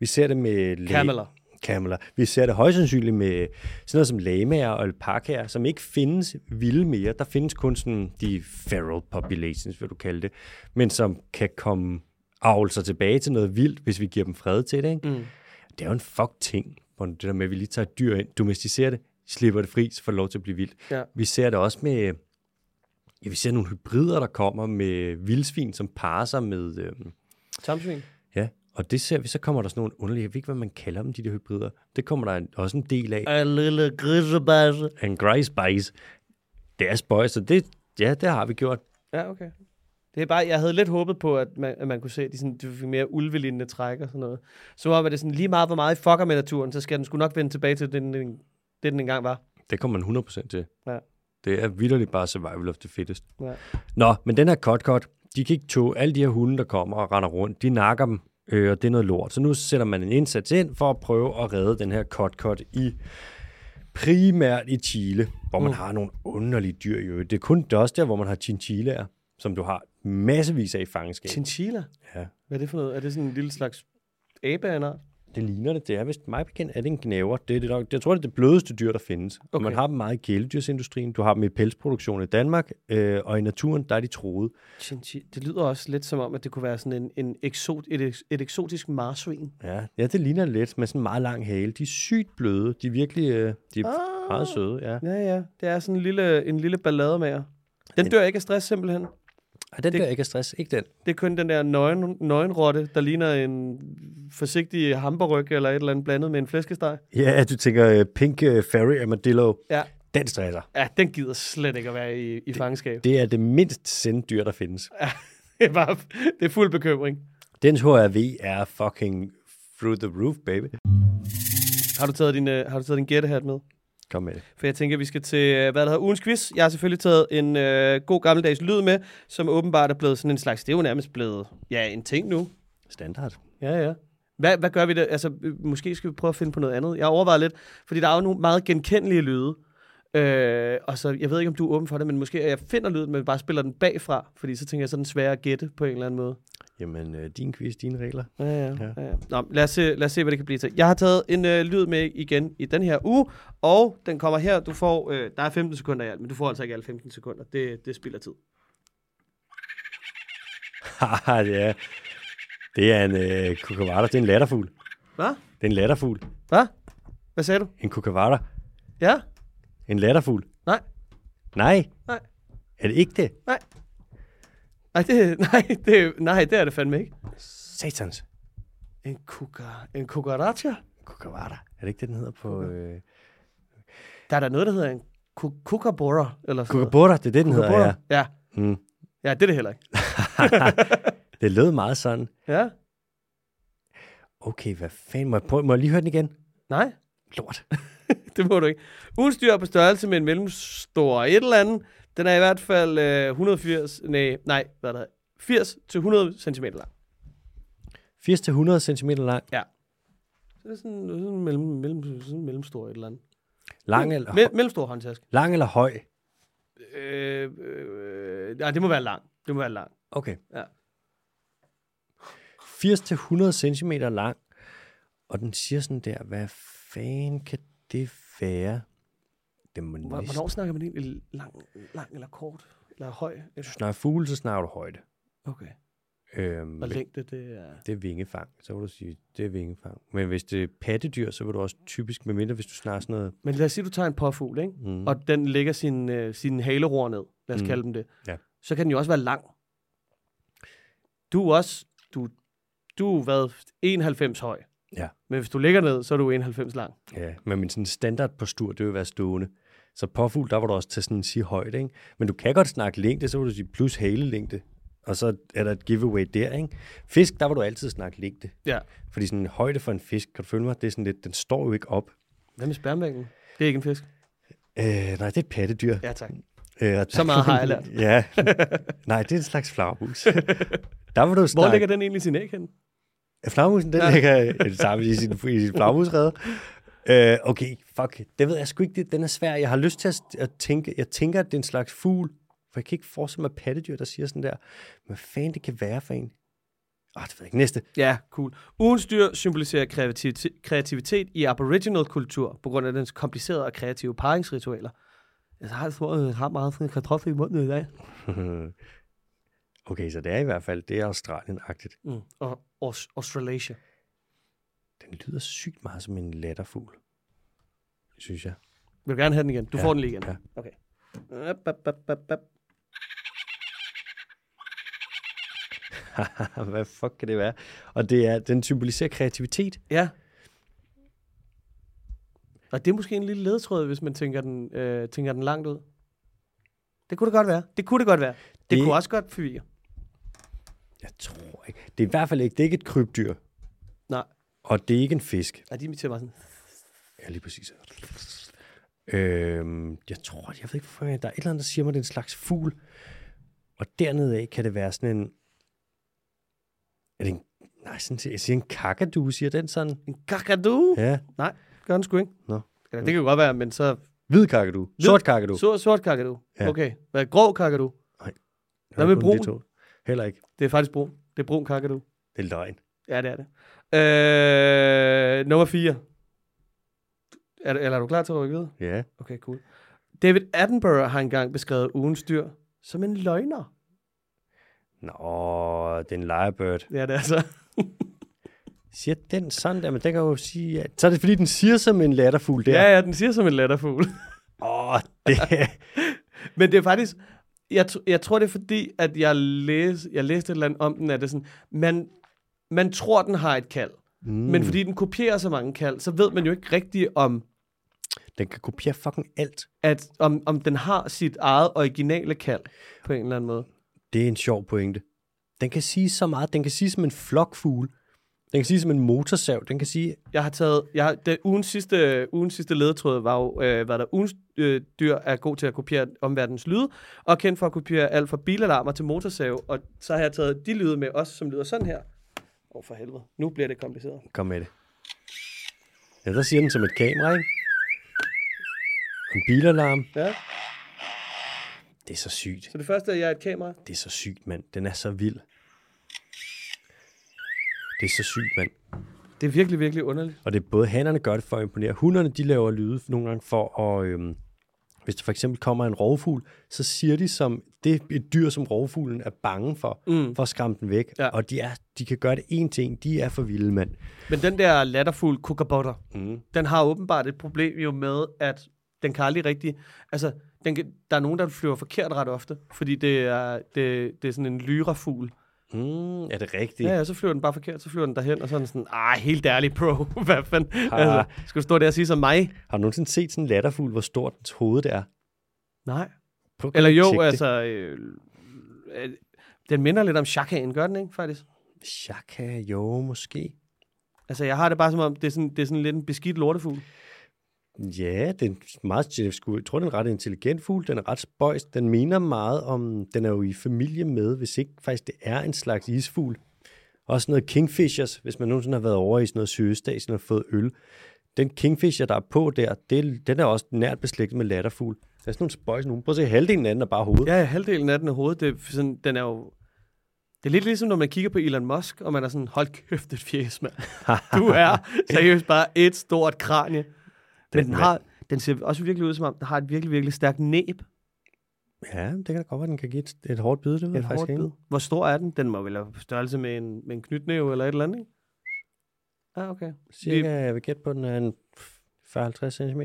Vi ser det med... Kameler. Kameler. Vi ser det højst sandsynligt med sådan noget som lamaer og alpakaer, som ikke findes vilde mere. Der findes kun sådan de feral populations, vil du kalde det, men som kan komme avle sig tilbage til noget vildt, hvis vi giver dem fred til det. Ikke? Mm. Det er jo en fuck ting, hvor det der med, at vi lige tager et dyr ind, domesticerer det, slipper det fri, så får det lov til at blive vildt. Ja. Vi ser det også med, ja, vi ser nogle hybrider, der kommer med vildsvin, som parer sig med, øhm, Tamsvin. ja, og det ser vi, så kommer der sådan nogle underlige, jeg ved ikke, hvad man kalder dem, de der hybrider. Det kommer der en- også en del af. En lille grisebasse. En grisebice. Det er spøj, så det, ja, det har vi gjort. Ja, okay. Det er bare, jeg havde lidt håbet på, at man, at man kunne se, at de, sådan, de fik mere ulvelignende træk og sådan noget. Så var det sådan lige meget, hvor meget I fucker med naturen, så skal den sgu nok vende tilbage til det, den, det, den engang var. Det kommer man 100% til. Ja. Det er vidderligt bare survival of the fittest. Ja. Nå, men den her cut de kan ikke tåle alle de her hunde, der kommer og render rundt. De nakker dem, øh, og det er noget lort. Så nu sætter man en indsats ind for at prøve at redde den her cut i primært i Chile, hvor man Mm. har nogle underlige dyr øvrigt. Det er kun også der, hvor man har chinchillaer, som du har massevis af i fangenskab. Chinchilla? Ja. Hvad er det for noget? Er det sådan en lille slags abe af en art? Det ligner det. Det er vist mig bekendt, er det en gnæver. Det er det nok. Jeg tror, det er det blødeste dyr, der findes. Okay. Og man har dem meget i kæledyrsindustrien. Du har dem i pelsproduktion i Danmark, øh, og i naturen, der er de troede. Chinchilla. Det lyder også lidt som om, at det kunne være sådan en, en eksot, et, et eksotisk marsvin. Ja, ja, det ligner lidt med sådan en meget lang hale. De er sygt bløde. De er virkelig øh, de er ah. meget søde, ja. Ja, ja. Det er sådan en lille, en lille ballademager. Den dør ikke af stress simpelthen. Og den Det- der ikke er stress, ikke den. Det er kun den der nøgen, nøgenrotte, der ligner en forsigtig hamburg eller et eller andet blandet med en flæskesteg. Ja, du tænker uh, Pink uh, Fairy Armadillo. Ja. Den stresser. Ja, den gider slet ikke at være i, i fangenskab. Det er det mindst senddyr, der findes. Det er, bare, det er fuld bekymring. Dens HRV er fucking through the roof, baby. Har du taget din, uh, har du taget din gættehat med? Kom med det. For jeg tænker, vi skal til, øh, hvad der hedder ugens quiz. Jeg har selvfølgelig taget en øh, god gammeldags lyd med, som åbenbart er blevet sådan en slags, det er jo nærmest blevet, ja, en ting nu. Standard. Ja, ja. Hvad, hvad gør vi der? Altså, øh, måske skal vi prøve at finde på noget andet. Jeg overvejer lidt, fordi der er jo nogle meget genkendelige lyde. Øh, og så, jeg ved ikke, om du er åben for det, men måske jeg finder lyden, men bare spiller den bagfra, fordi så tænker jeg, så er den svær at gætte på en eller anden måde. Jamen, uh, din quiz, dine regler. Ja, ja. Ja. ja. ja. Nå, lad os, se, lad os se, hvad det kan blive til. Jeg har taget en øh, lyd med igen i den her uge, og den kommer her. Du får, øh, der er 15 sekunder i alt, men du får altså ikke alle 15 sekunder. Det, det spilder tid. Haha, det er, det er en uh, kukavata. Det er en latterfugl. Hvad? Det er en latterfugl. Hvad? Hvad sagde du? En kukavata. Ja? En latterfugl. Nej. Nej. Nej. Er det ikke det? Nej. Nej, det, nej, det, nej, det er det fandme ikke. Satans. En kuka, en kukaracha? Kukavata. Er det ikke det, den hedder på... Øh... Der er der noget, der hedder en ku- kukabora, eller sådan. Kukabora, det er det, den hedder, Kukabora? ja. Ja. Mm. Ja, det er det heller ikke. det lød meget sådan. Ja? Okay, hvad fanden? Må jeg, prøve, må jeg lige høre den igen? Nej, Lort. det må du ikke. Ugens dyr er på størrelse med en mellemstor et eller andet. Den er i hvert fald øh, 180, nej, nej, hvad er det? 80 til 100 cm lang. 80-100 cm lang. Så det er sådan, sådan, mellem, mellem, sådan mellemstor et eller andet. Lang eller, Me- mellemstor håndtaske. lang eller høj? Øh, øh, nej, det må være lang. Det må være lang. Okay. Ja. 80-100 cm lang. Og den siger sådan der, hvad fanden kan det være? Næsten... Hvornår snakker man egentlig lang, lang eller kort? Eller høj? Hvis du snakker fugle, så snakker du højde. Okay. Øhm, Og længde, det er... det er vingefang. Så vil du sige, det er vingefang. Men hvis det er pattedyr, så vil du også typisk, medmindre hvis du snakker sådan noget... Men lad os sige, du tager en påfugl, ikke? Mm, og den lægger sin, øh, sin haleror ned, lad os Mm. kalde dem det, Ja. så kan den jo også være lang. Du er også, du, du er hvad, 91 høj. Ja. Men hvis du ligger ned, så er du 91 lang. Ja, men min sådan standard postur, det vil være stående. Så påfugl, der var du også til sådan en sige højde, ikke? Men du kan godt snakke længde, så vil du sige plus halelængde. Og så er der et giveaway der, ikke? Fisk, der vil du altid snakke længde. Ja. Fordi sådan en højde for en fisk, kan du følge mig, det er sådan lidt, den står jo ikke op. Hvad med spærmængden? Det er ikke en fisk. Øh, nej, det er et pattedyr. Ja, tak. Øh, Så meget har jeg lært. ja. Nej, det er en slags flagermus. der vil du Hvor snakke... ligger den egentlig sin æg hen? Flagermusen, den Ja. ligger i det samme i sin, i sin flagermusrede. Øh, okay, fuck. Det ved jeg sgu ikke. Det, den er svær. Jeg har lyst til at, at tænke, jeg tænker, at det er en slags fugl. For jeg kan ikke forestille mig pattedyr, der siger sådan der. Hvad fanden det kan være for en? Åh, det ved jeg ikke. Næste. Ja, cool. Ugens dyr symboliserer kreativitet, kreativitet i aboriginal-kultur på grund af dens komplicerede og kreative paringsritualer. Jeg har, jeg har meget sådan kartoffel i munden i dag. okay, så det er i hvert fald, det er Australien-agtigt. Mm. Og Aus- Australasia. Den lyder sygt meget som en latterfugl, synes jeg. Vil du gerne have den igen? Du Ja, får den lige igen. ja. Okay. Up, up, up, up, up. Hvad fuck kan det være? Og det er, den symboliserer kreativitet. Ja. Og det er måske en lille ledetråd, hvis man tænker den, øh, tænker den langt ud. Det kunne det godt være. Det kunne det godt være. Det, det Det- kunne også godt forvirre. Jeg tror ikke. Det er i hvert fald ikke, det er ikke et krybdyr. Nej. Og det er ikke en fisk. Nej, de imiterer bare sådan. Ja, lige præcis. Øhm, jeg tror, jeg ved ikke hvorfor, der er et eller andet, der siger mig, det er en slags fugl. Og dernede af kan det være sådan en... Er det en... Nej, sådan, jeg siger en kakadu, siger den sådan. En kakadu? Ja. Ja, Gør den sgu ikke? Nå. Eller, det kan jo godt være, men så... hvid kakadu. Hvid- Sort kakadu. Så, sort kakadu. Ja. Okay. Hvad grå kakadu? Nej. Hvad med brun? Heller ikke. Det er faktisk brun. Det er brun kakadu. Det er løgn. Ja, det er det. Øh, nummer 4. Er, eller er du klar til at rykke videre? Ja. Okay, cool. David Attenborough har engang beskrevet ugens dyr som en løgner. Nå, det er en lyrebird. Ja, det er så. Siger den sådan der, men den kan jo sige... At... Så er det fordi, den siger som en latterfugl der. Ja, ja, den siger som en latterfugl. Åh, det Men det er faktisk... Jeg, jeg tror, det er fordi, at jeg, læs, jeg læste et eller andet om den, at det er sådan, man, man tror, den har et kald. Mm. Men fordi den kopierer så mange kald, så ved man jo ikke rigtigt, om, Den kan kopiere fucking alt. at, om, om den har sit eget originale kald på en eller anden måde. Det er en sjov pointe. Den kan sige så meget. Den kan sige som en flokfugl. Den kan sige som en motorsav. Den kan sige... Jeg har taget, jeg har, det, ugens, sidste, ugens sidste ledetråd var jo, øh, hvad der ugens øh, dyr er god til at kopiere omverdens lyde, og kendt for at kopiere alt fra bilalarmer til motorsave, og så har jeg taget de lyde med også, som lyder sådan her. Åh, oh, for helvede. Nu bliver det kompliceret. Kom med det. Ja, der siger den som et kamera, ikke? En bilalarm. Ja, Det er så sygt. så det første er, jeg er et kamera. Det er så sygt, mand. Den er så vild. Det er så sygt, mand. Det er virkelig, virkelig underligt. Og det er både hannerne gør det for at imponere. Hunderne, de laver lyde nogle gange for at... Øhm, hvis der for eksempel kommer en rovfugl, så siger de som, det er et dyr, som rovfuglen er bange for, Mm. for at skræmme den væk. Ja. Og de, er, de kan gøre det en ting, de er for vilde, mand. Men den der latterfugl kookabotter, Mm. den har åbenbart et problem jo med, at den kan aldrig rigtig... Altså, den kan, der er nogen, der flyver forkert ret ofte, fordi det er, det, det er sådan en lyrafugl. Mm, er det rigtigt? Ja, ja, så flyver den bare forkert, så flyver den derhen, og så den sådan, ah, helt ærligt, bro, hvad fanden? Altså, skal du stå der og sige som mig? Har du nogensinde set sådan en latterfugl, hvor stort dens hoved det er? Nej. Prøv Eller jo, altså, øh, øh, den minder lidt om Shakaen, gør den ikke, faktisk? Shaka, jo, måske. Altså, jeg har det bare som om, det er sådan, det er sådan lidt en beskidt lortefugl. Ja, den er meget, jeg tror, den er en ret intelligent fugl. Den er ret spøjs. Den mener meget om, den er jo i familie med, hvis ikke faktisk det er en slags isfugl. Også noget kingfishers, hvis man nogensinde har været over i sådan noget Sydøstasien og fået øl. Den kingfisher, der er på der, det, den er også nært beslægtet med latterfugl. Der er sådan nogle spøjs nu. Prøv at se, halvdelen af den er bare hovedet. Ja, halvdelen af den er hovedet, det er sådan, den er jo... Det er lidt ligesom, når man kigger på Elon Musk, og man er sådan, hold kæft, et fjes, mand. Du er seriøst bare et stort kranie. Men den, har, den ser også virkelig ud som om, den har et virkelig, virkelig stærkt næb. Ja, det kan da godt være, den kan give et, et hårdt bid. Det Et hårdt bid. Hvor stor er den? Den må vel have på størrelse med en, med en knytnæve eller et eller andet, ikke? Ah, okay. Cirka, jeg vil gætte på, den er en 40-50 cm.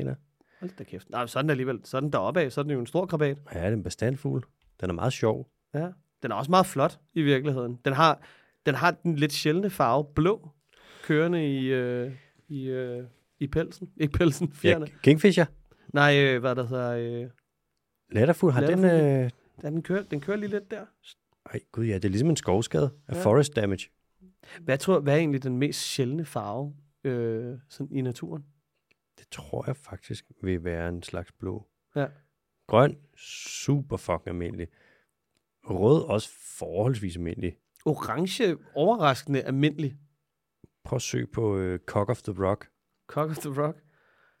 Hold da kæft. Nej, så den alligevel, så er den deroppe af, så er den jo en stor krabat. Ja, det er en bestandfugl. Den er meget sjov. Ja. Den er også meget flot i virkeligheden. Den har den, har den lidt sjældne farve blå, kørende i, øh, i, øh, i pelsen. Ikke pelsen, fjerne. Ja, Kingfisher. Nej, øh, hvad der hedder... Øh, Latterfugl, har den... Latterfugl. Øh... ja, den, kører, den kører lige lidt der. Ej, gud ja, det er ligesom en skovskade af Ja. forest damage. Hvad, tror, hvad er egentlig den mest sjældne farve øh, sådan i naturen? Det tror jeg faktisk vil være en slags blå. Ja. Grøn, super fucking almindelig. Rød, også forholdsvis almindelig. Orange, overraskende almindelig. Prøv at søge på øh, Cock of the Rock. Cock of the Rock.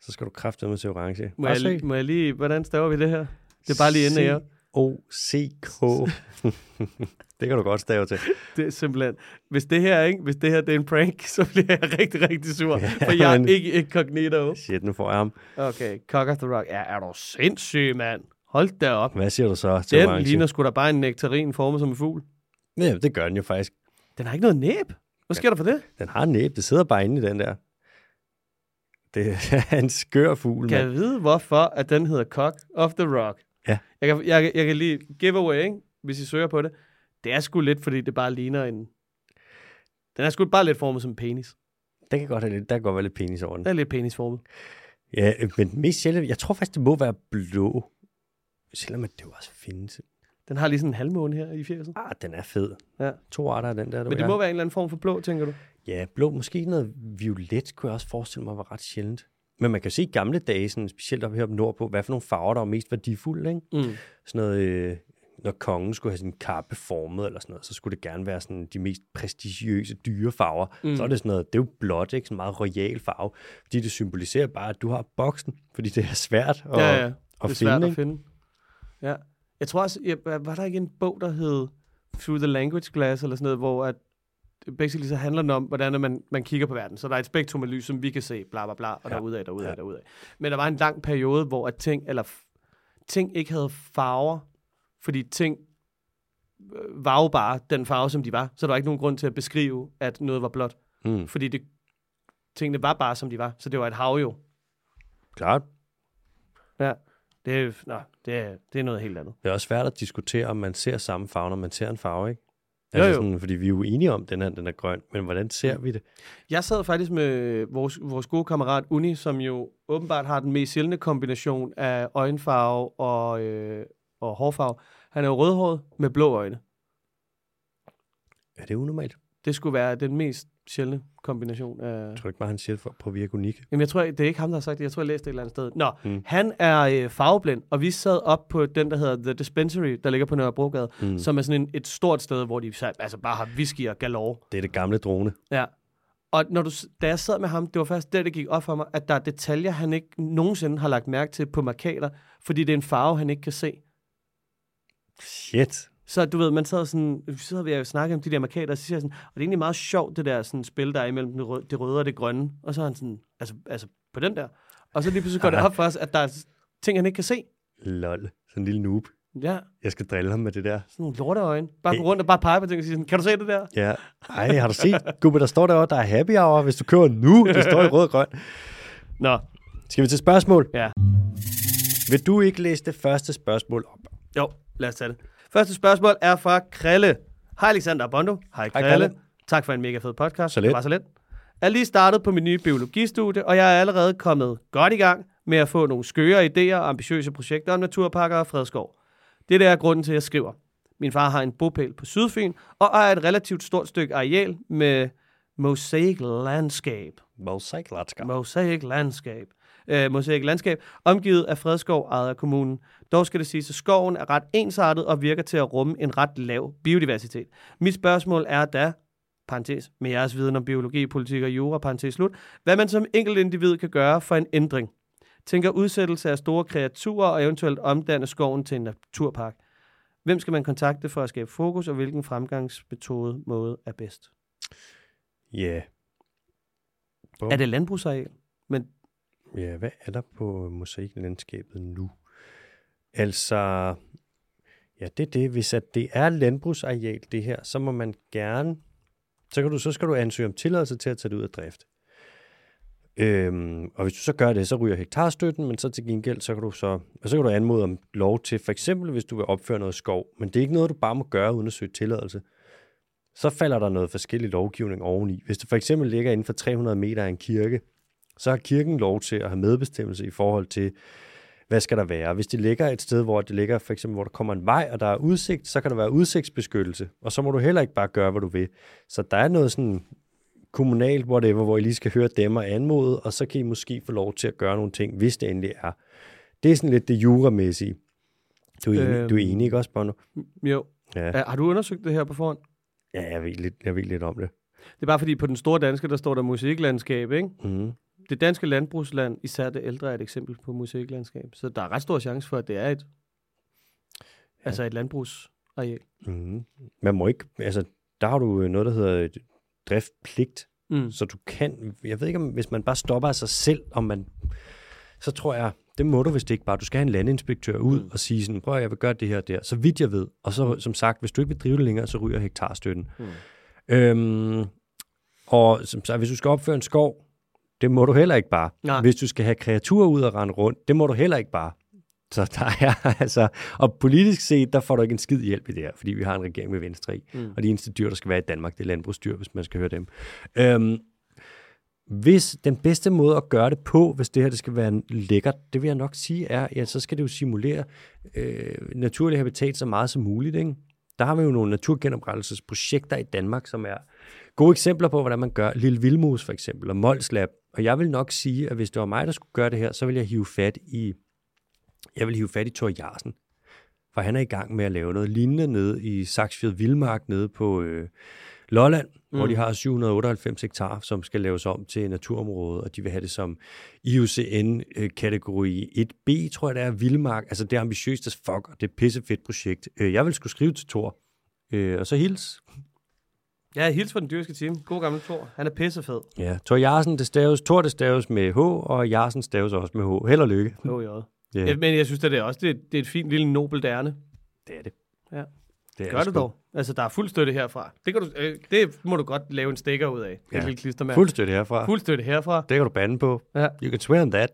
Så skal du kraftedeme til orange. Må Bare jeg, lige- må jeg lige... Hvordan staver vi det her? Det er bare lige inde af jer. R-O-C-K. det kan du godt stave til. Det er simpelthen... Hvis det her, ikke? Hvis det her det er en prank, så bliver jeg rigtig, rigtig sur. Ja, for jeg er men- ikke incognito. Shit, nu får jeg ham. Okay, Cock of the Rock. Ja, er du sindssyg, mand? Hold da op. Hvad siger du så til Den orange? ligner sgu da bare en nektarin formet som en fugl. Ja, det gør den jo faktisk. Den har ikke noget næb. Hvad sker der for det? Den har en næb, det sidder bare inde i den der. Det er en skør fugl, Kan jeg vide, hvorfor at den hedder Cock of the Rock? Ja. Jeg kan, jeg, jeg kan lige giveaway, ikke? hvis I søger på det. Det er sgu lidt, fordi det bare ligner en... Den er sgu bare lidt formet som en penis. Den kan godt have lidt, der kan godt være lidt penis over den. Den er lidt penisformet. Ja, men mest sjældent, jeg tror faktisk, det må være blå. Selvom det jo også findes. Den har lige sådan en halvmåne her i fjersen. Ah, den er fed. Ja. To arter af den der. Du Men det må være en eller anden form for blå, tænker du? Ja, blå. Måske noget violet, kunne jeg også forestille mig var ret sjældent. Men man kan se i gamle dage, sådan, specielt op her på nordpå, hvad for nogle farver, der var mest værdifulde. Ikke? Mm. Sådan noget, øh, når kongen skulle have sin kappe formet, eller sådan noget, så skulle det gerne være sådan de mest prestigiøse dyre farver. Mm. Så er det sådan noget, det er jo blåt, ikke? Sådan en meget royal farve. Fordi det symboliserer bare, at du har boksen, fordi det er svært at, Ja, ja. at det er finde. svært at ikke? finde. Ja. Jeg tror også, jeg, var der ikke en bog, der hed Through the Language Glass, eller sådan noget, hvor at basically så handler den om, hvordan man, man kigger på verden. Så der er et spektrum af lys, som vi kan se, bla bla bla, og Ja. derudad, derudad, Ja. derudad. Men der var en lang periode, hvor at ting, eller ting ikke havde farver, fordi ting øh, var jo bare den farve, som de var. Så der var ikke nogen grund til at beskrive, at noget var blåt. Mm, Fordi det, tingene var bare, som de var. Så det var et hav jo. klart. Ja. Det er, nå, det er, det er noget helt andet. Det er også svært at diskutere, om man ser samme farve, når man ser en farve, ikke? Jo, Altså jo. Sådan, fordi vi er jo enige om, at den her den er grøn, men hvordan ser vi det? Jeg sad faktisk med vores, vores gode kammerat Uni, som jo åbenbart har den mest sjældne kombination af øjenfarve og, øh, og hårfarve. Han er jo rødhåret med blå øjne. Er det unormalt? Det skulle være den mest sjældne kombination af... Jeg tror ikke bare, han siger det for at påvirke unik. Jamen, jeg tror, det er ikke ham, der har sagt det. Jeg tror, jeg læste det et eller andet sted. Nå, Mm. han er øh, farveblind, og vi sad op på den, der hedder The Dispensary, der ligger på Nørrebrogade, Mm. som er sådan en, et stort sted, hvor de så- altså bare har whisky og galore. Det er det gamle drone. Ja. Og når du, da jeg sad med ham, det var først der, det gik op for mig, at der er detaljer, han ikke nogensinde har lagt mærke til på markader, fordi det er en farve, han ikke kan se. Shit. Så du ved, man sad sådan, vi sidder ved at snakke om de der markader, og så siger jeg sådan, og det er egentlig meget sjovt, det der sådan, spil, der er imellem det røde, det røde og det grønne. Og så er han sådan, altså, altså på den der. Og så lige pludselig går det op for os, at der er ting, han ikke kan se. Lol. Sådan en lille noob. Ja, Jeg skal drille ham med det der. sådan nogle lorteøjne. Bare gå rundt og bare pege på ting og sige sådan, kan du se det der? Ja. Ej, har du set? Gubbe, der står derovre, der er happy hour, hvis du kører nu. Det står i rød og grøn. Nå, Skal vi til spørgsmål? ja. Vil du ikke læse det første spørgsmål op? Jo, lad os tage det. Første spørgsmål er fra Krille. Hej Alexander Bondo. Hej Krille. Krille. Tak for en mega fed podcast. Så let. Det var så let. Jeg er lige startet på min nye biologistudie, og jeg er allerede kommet godt i gang med at få nogle skøre idéer og ambitiøse projekter om naturparker og fredskov. Det der er grunden til, at jeg skriver. Min far har en bopæl på Sydfyn, og ejer et relativt stort stykke areal med mosaic landscape. Mosaiklatska. Mosaic Landskab. Øh, Mosaic Landskab, omgivet af fredskov ejet af kommunen. Dog skal det siges, at skoven er ret ensartet og virker til at rumme en ret lav biodiversitet. Mit spørgsmål er da, parentes, med jeres viden om biologi, politik og jura, parentes slut, hvad man som enkelt individ kan gøre for en ændring. Tænker udsættelse af store kreaturer og eventuelt omdanne skoven til en naturpark. Hvem skal man kontakte for at skabe fokus, og hvilken fremgangsmetode måde er bedst? Ja. Yeah. Er det landbrugsareal? Men Ja, hvad er der på mosaiklandskabet nu? Altså, ja, det er det. Hvis at det er landbrugsareal, det her, så må man gerne, så, kan du, så skal du ansøge om tilladelse til at tage det ud af drift. Øhm, og hvis du så gør det, så ryger hektarstøtten, men så til gengæld, så kan du så, og så kan du anmode om lov til, for eksempel hvis du vil opføre noget skov, men det er ikke noget, du bare må gøre uden at søge tilladelse. Så falder der noget forskellig lovgivning oveni. Hvis det for eksempel ligger inden for 300 meter af en kirke, så har kirken lov til at have medbestemmelse i forhold til, hvad skal der være. Hvis det ligger et sted, hvor det ligger, for eksempel, hvor der kommer en vej, og der er udsigt, så kan der være udsigtsbeskyttelse, og så må du heller ikke bare gøre, hvad du vil. Så der er noget sådan kommunalt, whatever, hvor I lige skal høre dem og anmode, og så kan I måske få lov til at gøre nogle ting, hvis det endelig er. Det er sådan lidt det juramæssige. Du er enig, Øhm. du er enig ikke også, Bono? jo, Ja. ja. har du undersøgt det her på forhånd? ja, jeg ved, lidt, jeg ved lidt om det. Det er bare fordi, på den store danske, der står der musiklandskab, ikke? Mm. Det danske landbrugsland, især det ældre, er et eksempel på musiklandskab. Så der er ret stor chance for, at det er et. Altså et landbrugsareal. Mm. Man må ikke, altså, der har du øh, noget, der hedder et driftpligt, Mm. så du kan, jeg ved ikke, om hvis man bare stopper af sig selv, om man, så tror jeg, det må du, hvis det ikke bare, du skal have en landinspektør ud Mm. og sige sådan, prøv at jeg vil gøre det her der, så vidt jeg ved. Og så, som sagt, hvis du ikke vil drive det længere, så ryger hektarstøtten. Mm. Øhm, og som sagt, hvis du skal opføre en skov, det må du heller ikke bare. Nej. Hvis du skal have kreaturer ud og rende rundt, det må du heller ikke bare. Så der er altså, og politisk set, der får du ikke en skid hjælp i det her, fordi vi har en regering med venstre i. Mm. Og de eneste dyr, der skal være i Danmark, det er landbrugsdyr, hvis man skal høre dem. Øhm, hvis den bedste måde at gøre det på, hvis det her det skal være lækkert, det vil jeg nok sige er, ja, så skal det jo simulere øh, naturlig habitat så meget som muligt. Ikke? Der har vi jo nogle naturgenoprettelsesprojekter i Danmark, som er gode eksempler på, hvordan man gør. Lille Vildmus for eksempel, og Molslab. Og jeg vil nok sige, at hvis det var mig, der skulle gøre det her, så vil jeg hive fat i, jeg vil hive fat i Thor Jarsen. For han er i gang med at lave noget lignende nede i Saksfjord Vildmark nede på øh, Lolland, mm. hvor de har 798 hektar, som skal laves om til naturområde, og de vil have det som IUCN-kategori 1B, tror jeg det er, Vildmark. Altså det er ambitiøst as fuck, og det er pissefedt projekt. Øh, Jeg vil skulle skrive til Thor, øh, og så hils. Ja, hils for den dyrske team. God gammel Thor. Han er pissefed. Ja, Thor Jarsen, det staves, Thor det staves med H, og Jarsen staves også med H. Held og lykke. Oh, ja. Ja, men jeg synes, at det er også det, det er et fint lille nobelt ærne. det er det. Ja. Det er Gør det sgu. dog. Altså, der er fuld støtte herfra. Det, kan du, øh, det må du godt lave en stikker ud af. Ja. Lille klistermærke. Fuld støtte herfra. fuld støtte herfra. Det kan du bande på. Ja. You can swear on that.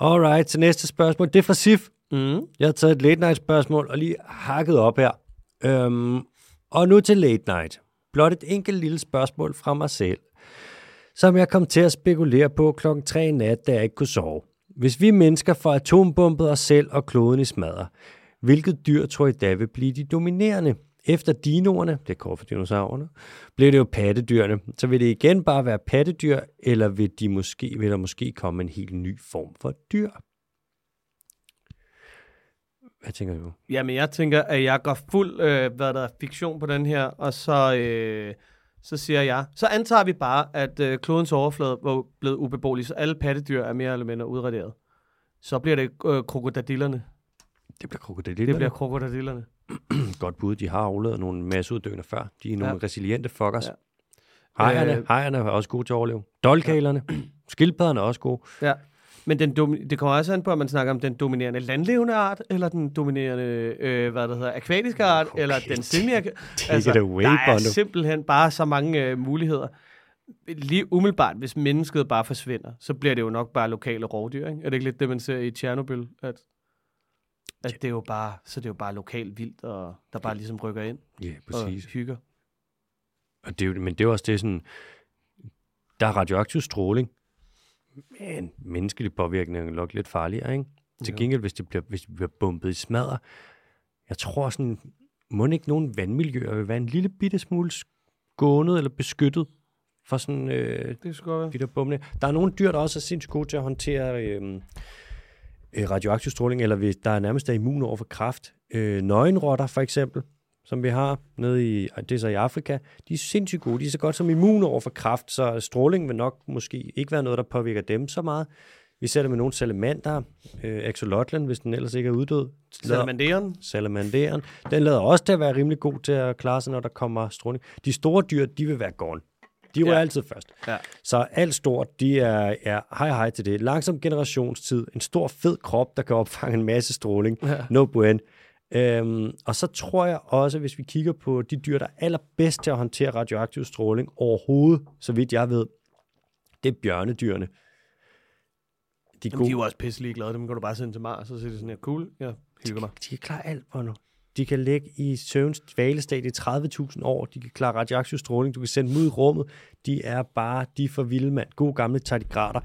Alright, til næste spørgsmål. Det er fra Sif. Mm. Jeg har taget et late night spørgsmål og lige hakket op her. Øhm, og nu til late night. Blot et enkelt lille spørgsmål fra mig selv, som jeg kom til at spekulere på klokken 3 i nat, da jeg ikke kunne sove. Hvis vi mennesker får atombombet os selv og kloden i smadre, hvilket dyr tror I da vil blive de dominerende? Efter dinoerne, det er kort for dinosaurerne, bliver det jo pattedyrene. Så vil det igen bare være pattedyr, eller vil, de måske, vil der måske komme en helt ny form for dyr? Hvad tænker du? Jamen, jeg tænker, at jeg går fuld, øh, hvad der er, fiktion på den her, og så, øh, så siger jeg, så antager vi bare, at øh, klodens overflade var blevet ubeboelig, så alle pattedyr er mere eller mindre udraderet. Så bliver det øh, krokodillerne. Det bliver Det krokodiller. bliver krokodillerne. godt bud. De har aflevet nogle masseuddøende før. De er nogle Ja. resiliente fuckers. Ja. Hejerne, øh, hejerne er også gode til at overleve. Dolkalerne, ja. skildpadderne er også gode. Ja. Men den det kommer også an på, at man snakker om den dominerende landlevende art, eller den dominerende, øh, hvad det hedder, akvatiske art, Okay. eller den semi away, Der er simpelthen bare så mange øh, muligheder. Lige umiddelbart, hvis mennesket bare forsvinder, så bliver det jo nok bare lokale rovdyr, ikke? Er det ikke lidt det, man ser i Tjernobyl? At, at det er jo bare, så det er jo bare lokalt vildt, og der bare ligesom rykker ind Ja, og præcis. hygger. Og det er jo, men det er jo også det sådan, der er radioaktiv stråling, men menneskelig påvirkning er nok lidt farligere, ikke? Til gengæld, hvis det bliver, hvis det bliver bumpet i smadre, jeg tror sådan, må ikke nogen vandmiljøer vil være en lille bitte smule skånet eller beskyttet for sådan øh, Det godt være. de der bumle. Der er nogle dyr, der også er sindssygt gode til at håndtere øh, øh, radioaktiv stråling, eller hvis der er nærmest er immun over for kræft. Øh, nøgenrotter for eksempel, som vi har nede i, det er så i Afrika, de er sindssygt gode. De er så godt som immune over for kræft, så stråling vil nok måske ikke være noget, der påvirker dem så meget. Vi ser det med nogle salamander, øh, axolotlen, hvis den ellers ikke er uddød. Salamanderen. Salamanderen. Den lader også til at være rimelig god til at klare sig, når der kommer stråling. De store dyr, de vil være gone. De var ja. altid først. Ja. Så alt stort, de er, er hej hej til det. Langsom generationstid, en stor fed krop, der kan opfange en masse stråling. Ja. No buen. Øhm, og så tror jeg også, hvis vi kigger på de dyr, der er allerbedst til at håndtere radioaktiv stråling overhovedet, så vidt jeg ved, det er bjørnedyrene. De er Jamen, de er jo også pisselig glade. Dem kan du bare sende til Mars, og så siger de sådan her, cool, jeg hygger mig. De kan klare alt, Bono. De kan ligge i søvns dvalestadie i 30.000 år. De kan klare radioaktiv stråling. Du kan sende dem ud i rummet. De er bare, de er for vilde, mand. Gode gamle tardigrader.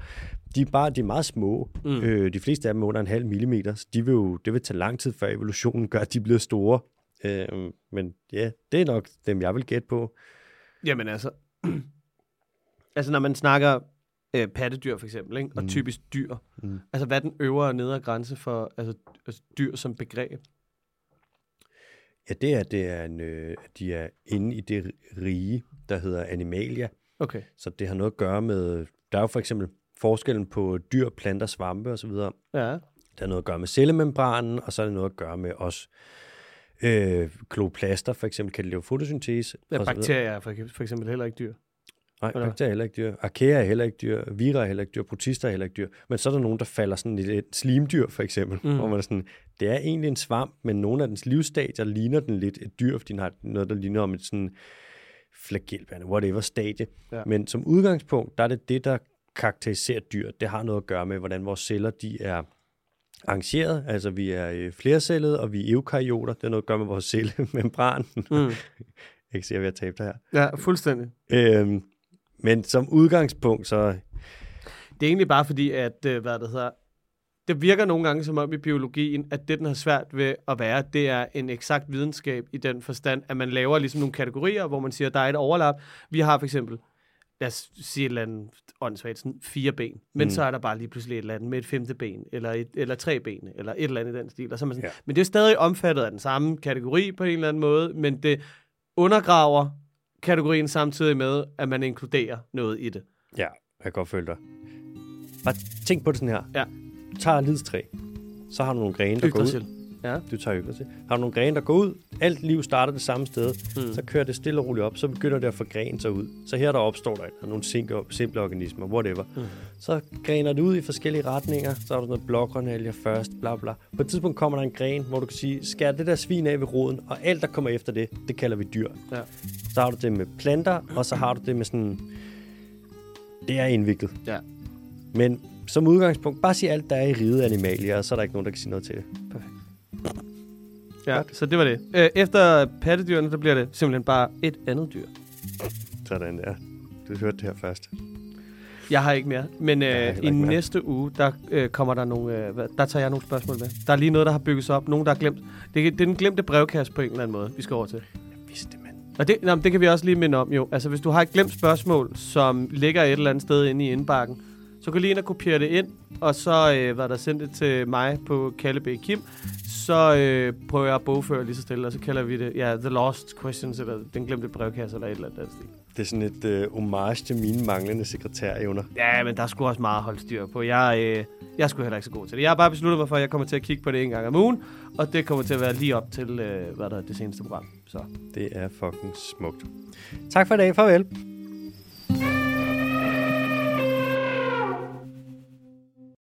De er, bare, de er meget små. Mm. Øh, de fleste af dem er under en halv millimeter. Så de vil jo, det vil tage lang tid, før evolutionen gør, at de bliver store. Øh, men ja, det er nok dem, jeg vil gætte på. Jamen altså, altså når man snakker øh, pattedyr for eksempel, ikke? og Mm. typisk dyr, Mm. altså hvad er den øvre og nedre grænse for altså, altså dyr som begreb? Ja, det er, det er en, øh, de er inde i det rige, der hedder animalia. Okay. Så det har noget at gøre med, der er jo for eksempel forskellen på dyr, planter, svampe osv. Ja. Det har noget at gøre med cellemembranen, og så er det noget at gøre med os Øh, kloplaster for eksempel kan lave fotosyntese. Ja, bakterier er for, for eksempel heller ikke dyr. Nej, Eller? bakterier er heller ikke dyr. Archaea er heller ikke dyr. Vira er heller ikke dyr. Protister er heller ikke dyr. Men så er der nogen, der falder sådan lidt et slimdyr, for eksempel. Mm. Hvor man er sådan, det er egentlig en svamp, men nogle af dens livsstadier ligner den lidt et dyr, fordi den har noget, der ligner om et sådan flagelbærende, whatever stadie. Ja. Men som udgangspunkt, der er det det, der karakteriserer dyr. Det har noget at gøre med, hvordan vores celler de er arrangeret. Altså, vi er øh, flercellede, og vi er eukaryoter. Det har noget at gøre med vores cellemembran. Mm. Jeg kan se, at vi har tabt her. Ja, fuldstændig. Øhm, men som udgangspunkt, så Det er egentlig bare fordi, at, øh, hvad det hedder, det virker nogle gange som om i biologien, at det, den har svært ved at være, det er en eksakt videnskab i den forstand, at man laver ligesom nogle kategorier, hvor man siger, at der er et overlap. Vi har for eksempel, lad os sige et eller andet åndssvagt, sådan fire ben, men mm. Så er der bare lige pludselig et eller andet med et femte ben, eller, et, eller tre ben, eller et eller andet i den stil. Og så man sådan, ja. Men det er stadig omfattet af den samme kategori på en eller anden måde, men det undergraver kategorien samtidig med, at man inkluderer noget i det. ja, jeg kan godt følge dig. Bare tænk på det sådan her. Ja. Du tager lidstræ, så har du nogle grene, der går ud. Ja. Du tager Yggdrasil. Har du nogle grene, der går ud. Alt liv starter det samme sted. Mm. Så kører det stille og roligt op. Så begynder det at forgrene sig ud. Så her der opstår der nogle simple, simple organismer, whatever. Mm. Så grener det ud i forskellige retninger. Så har du noget blågrønalger først, bla bla. På et tidspunkt kommer der en gren, hvor du kan sige, skær det der svin af ved roden, og alt, der kommer efter det, det kalder vi dyr. Ja. Så har du det med planter, og så har du det med sådan... Det er indviklet. Ja. Men som udgangspunkt, bare sig alt, der er i riget animalier, og så er der ikke nogen, der kan sige noget til det. Ja, så det var det. Øh, Efter pattedyrene, der bliver det simpelthen bare et andet dyr. Sådan der. Du hørte det her først. Jeg har ikke mere, men øh, i mere. næste uge, der øh, kommer der nogle, øh, hvad- der tager jeg nogle spørgsmål med. Der er lige noget, der har bygget sig op. Nogen, der har glemt. Det, det er den glemte brevkasse på en eller anden måde, vi skal over til. Jeg vidste det, mand. Og det, nå, det kan vi også lige minde om jo. Altså, hvis du har et glemt spørgsmål, som ligger et eller andet sted inde i indbakken, så du lige ind og kopiere det ind, og så øh, var der sendt det til mig på Kalle B. Kim. Så øh, prøver jeg at bogføre lige så stille, og så kalder vi det, ja, The Lost Questions, eller Den Glemte Brevkasse, eller et eller andet. stil. Det er sådan et øh, homage til mine manglende sekretærevner. Ja, men der er sgu også meget holde styr på. Jeg, øh, jeg sgu heller ikke så god til det. Jeg har bare besluttet mig for, at jeg kommer til at kigge på det en gang om ugen, og det kommer til at være lige op til, øh, hvad der er det seneste program. Så Det er fucking smukt. Tak for i dag. Farvel.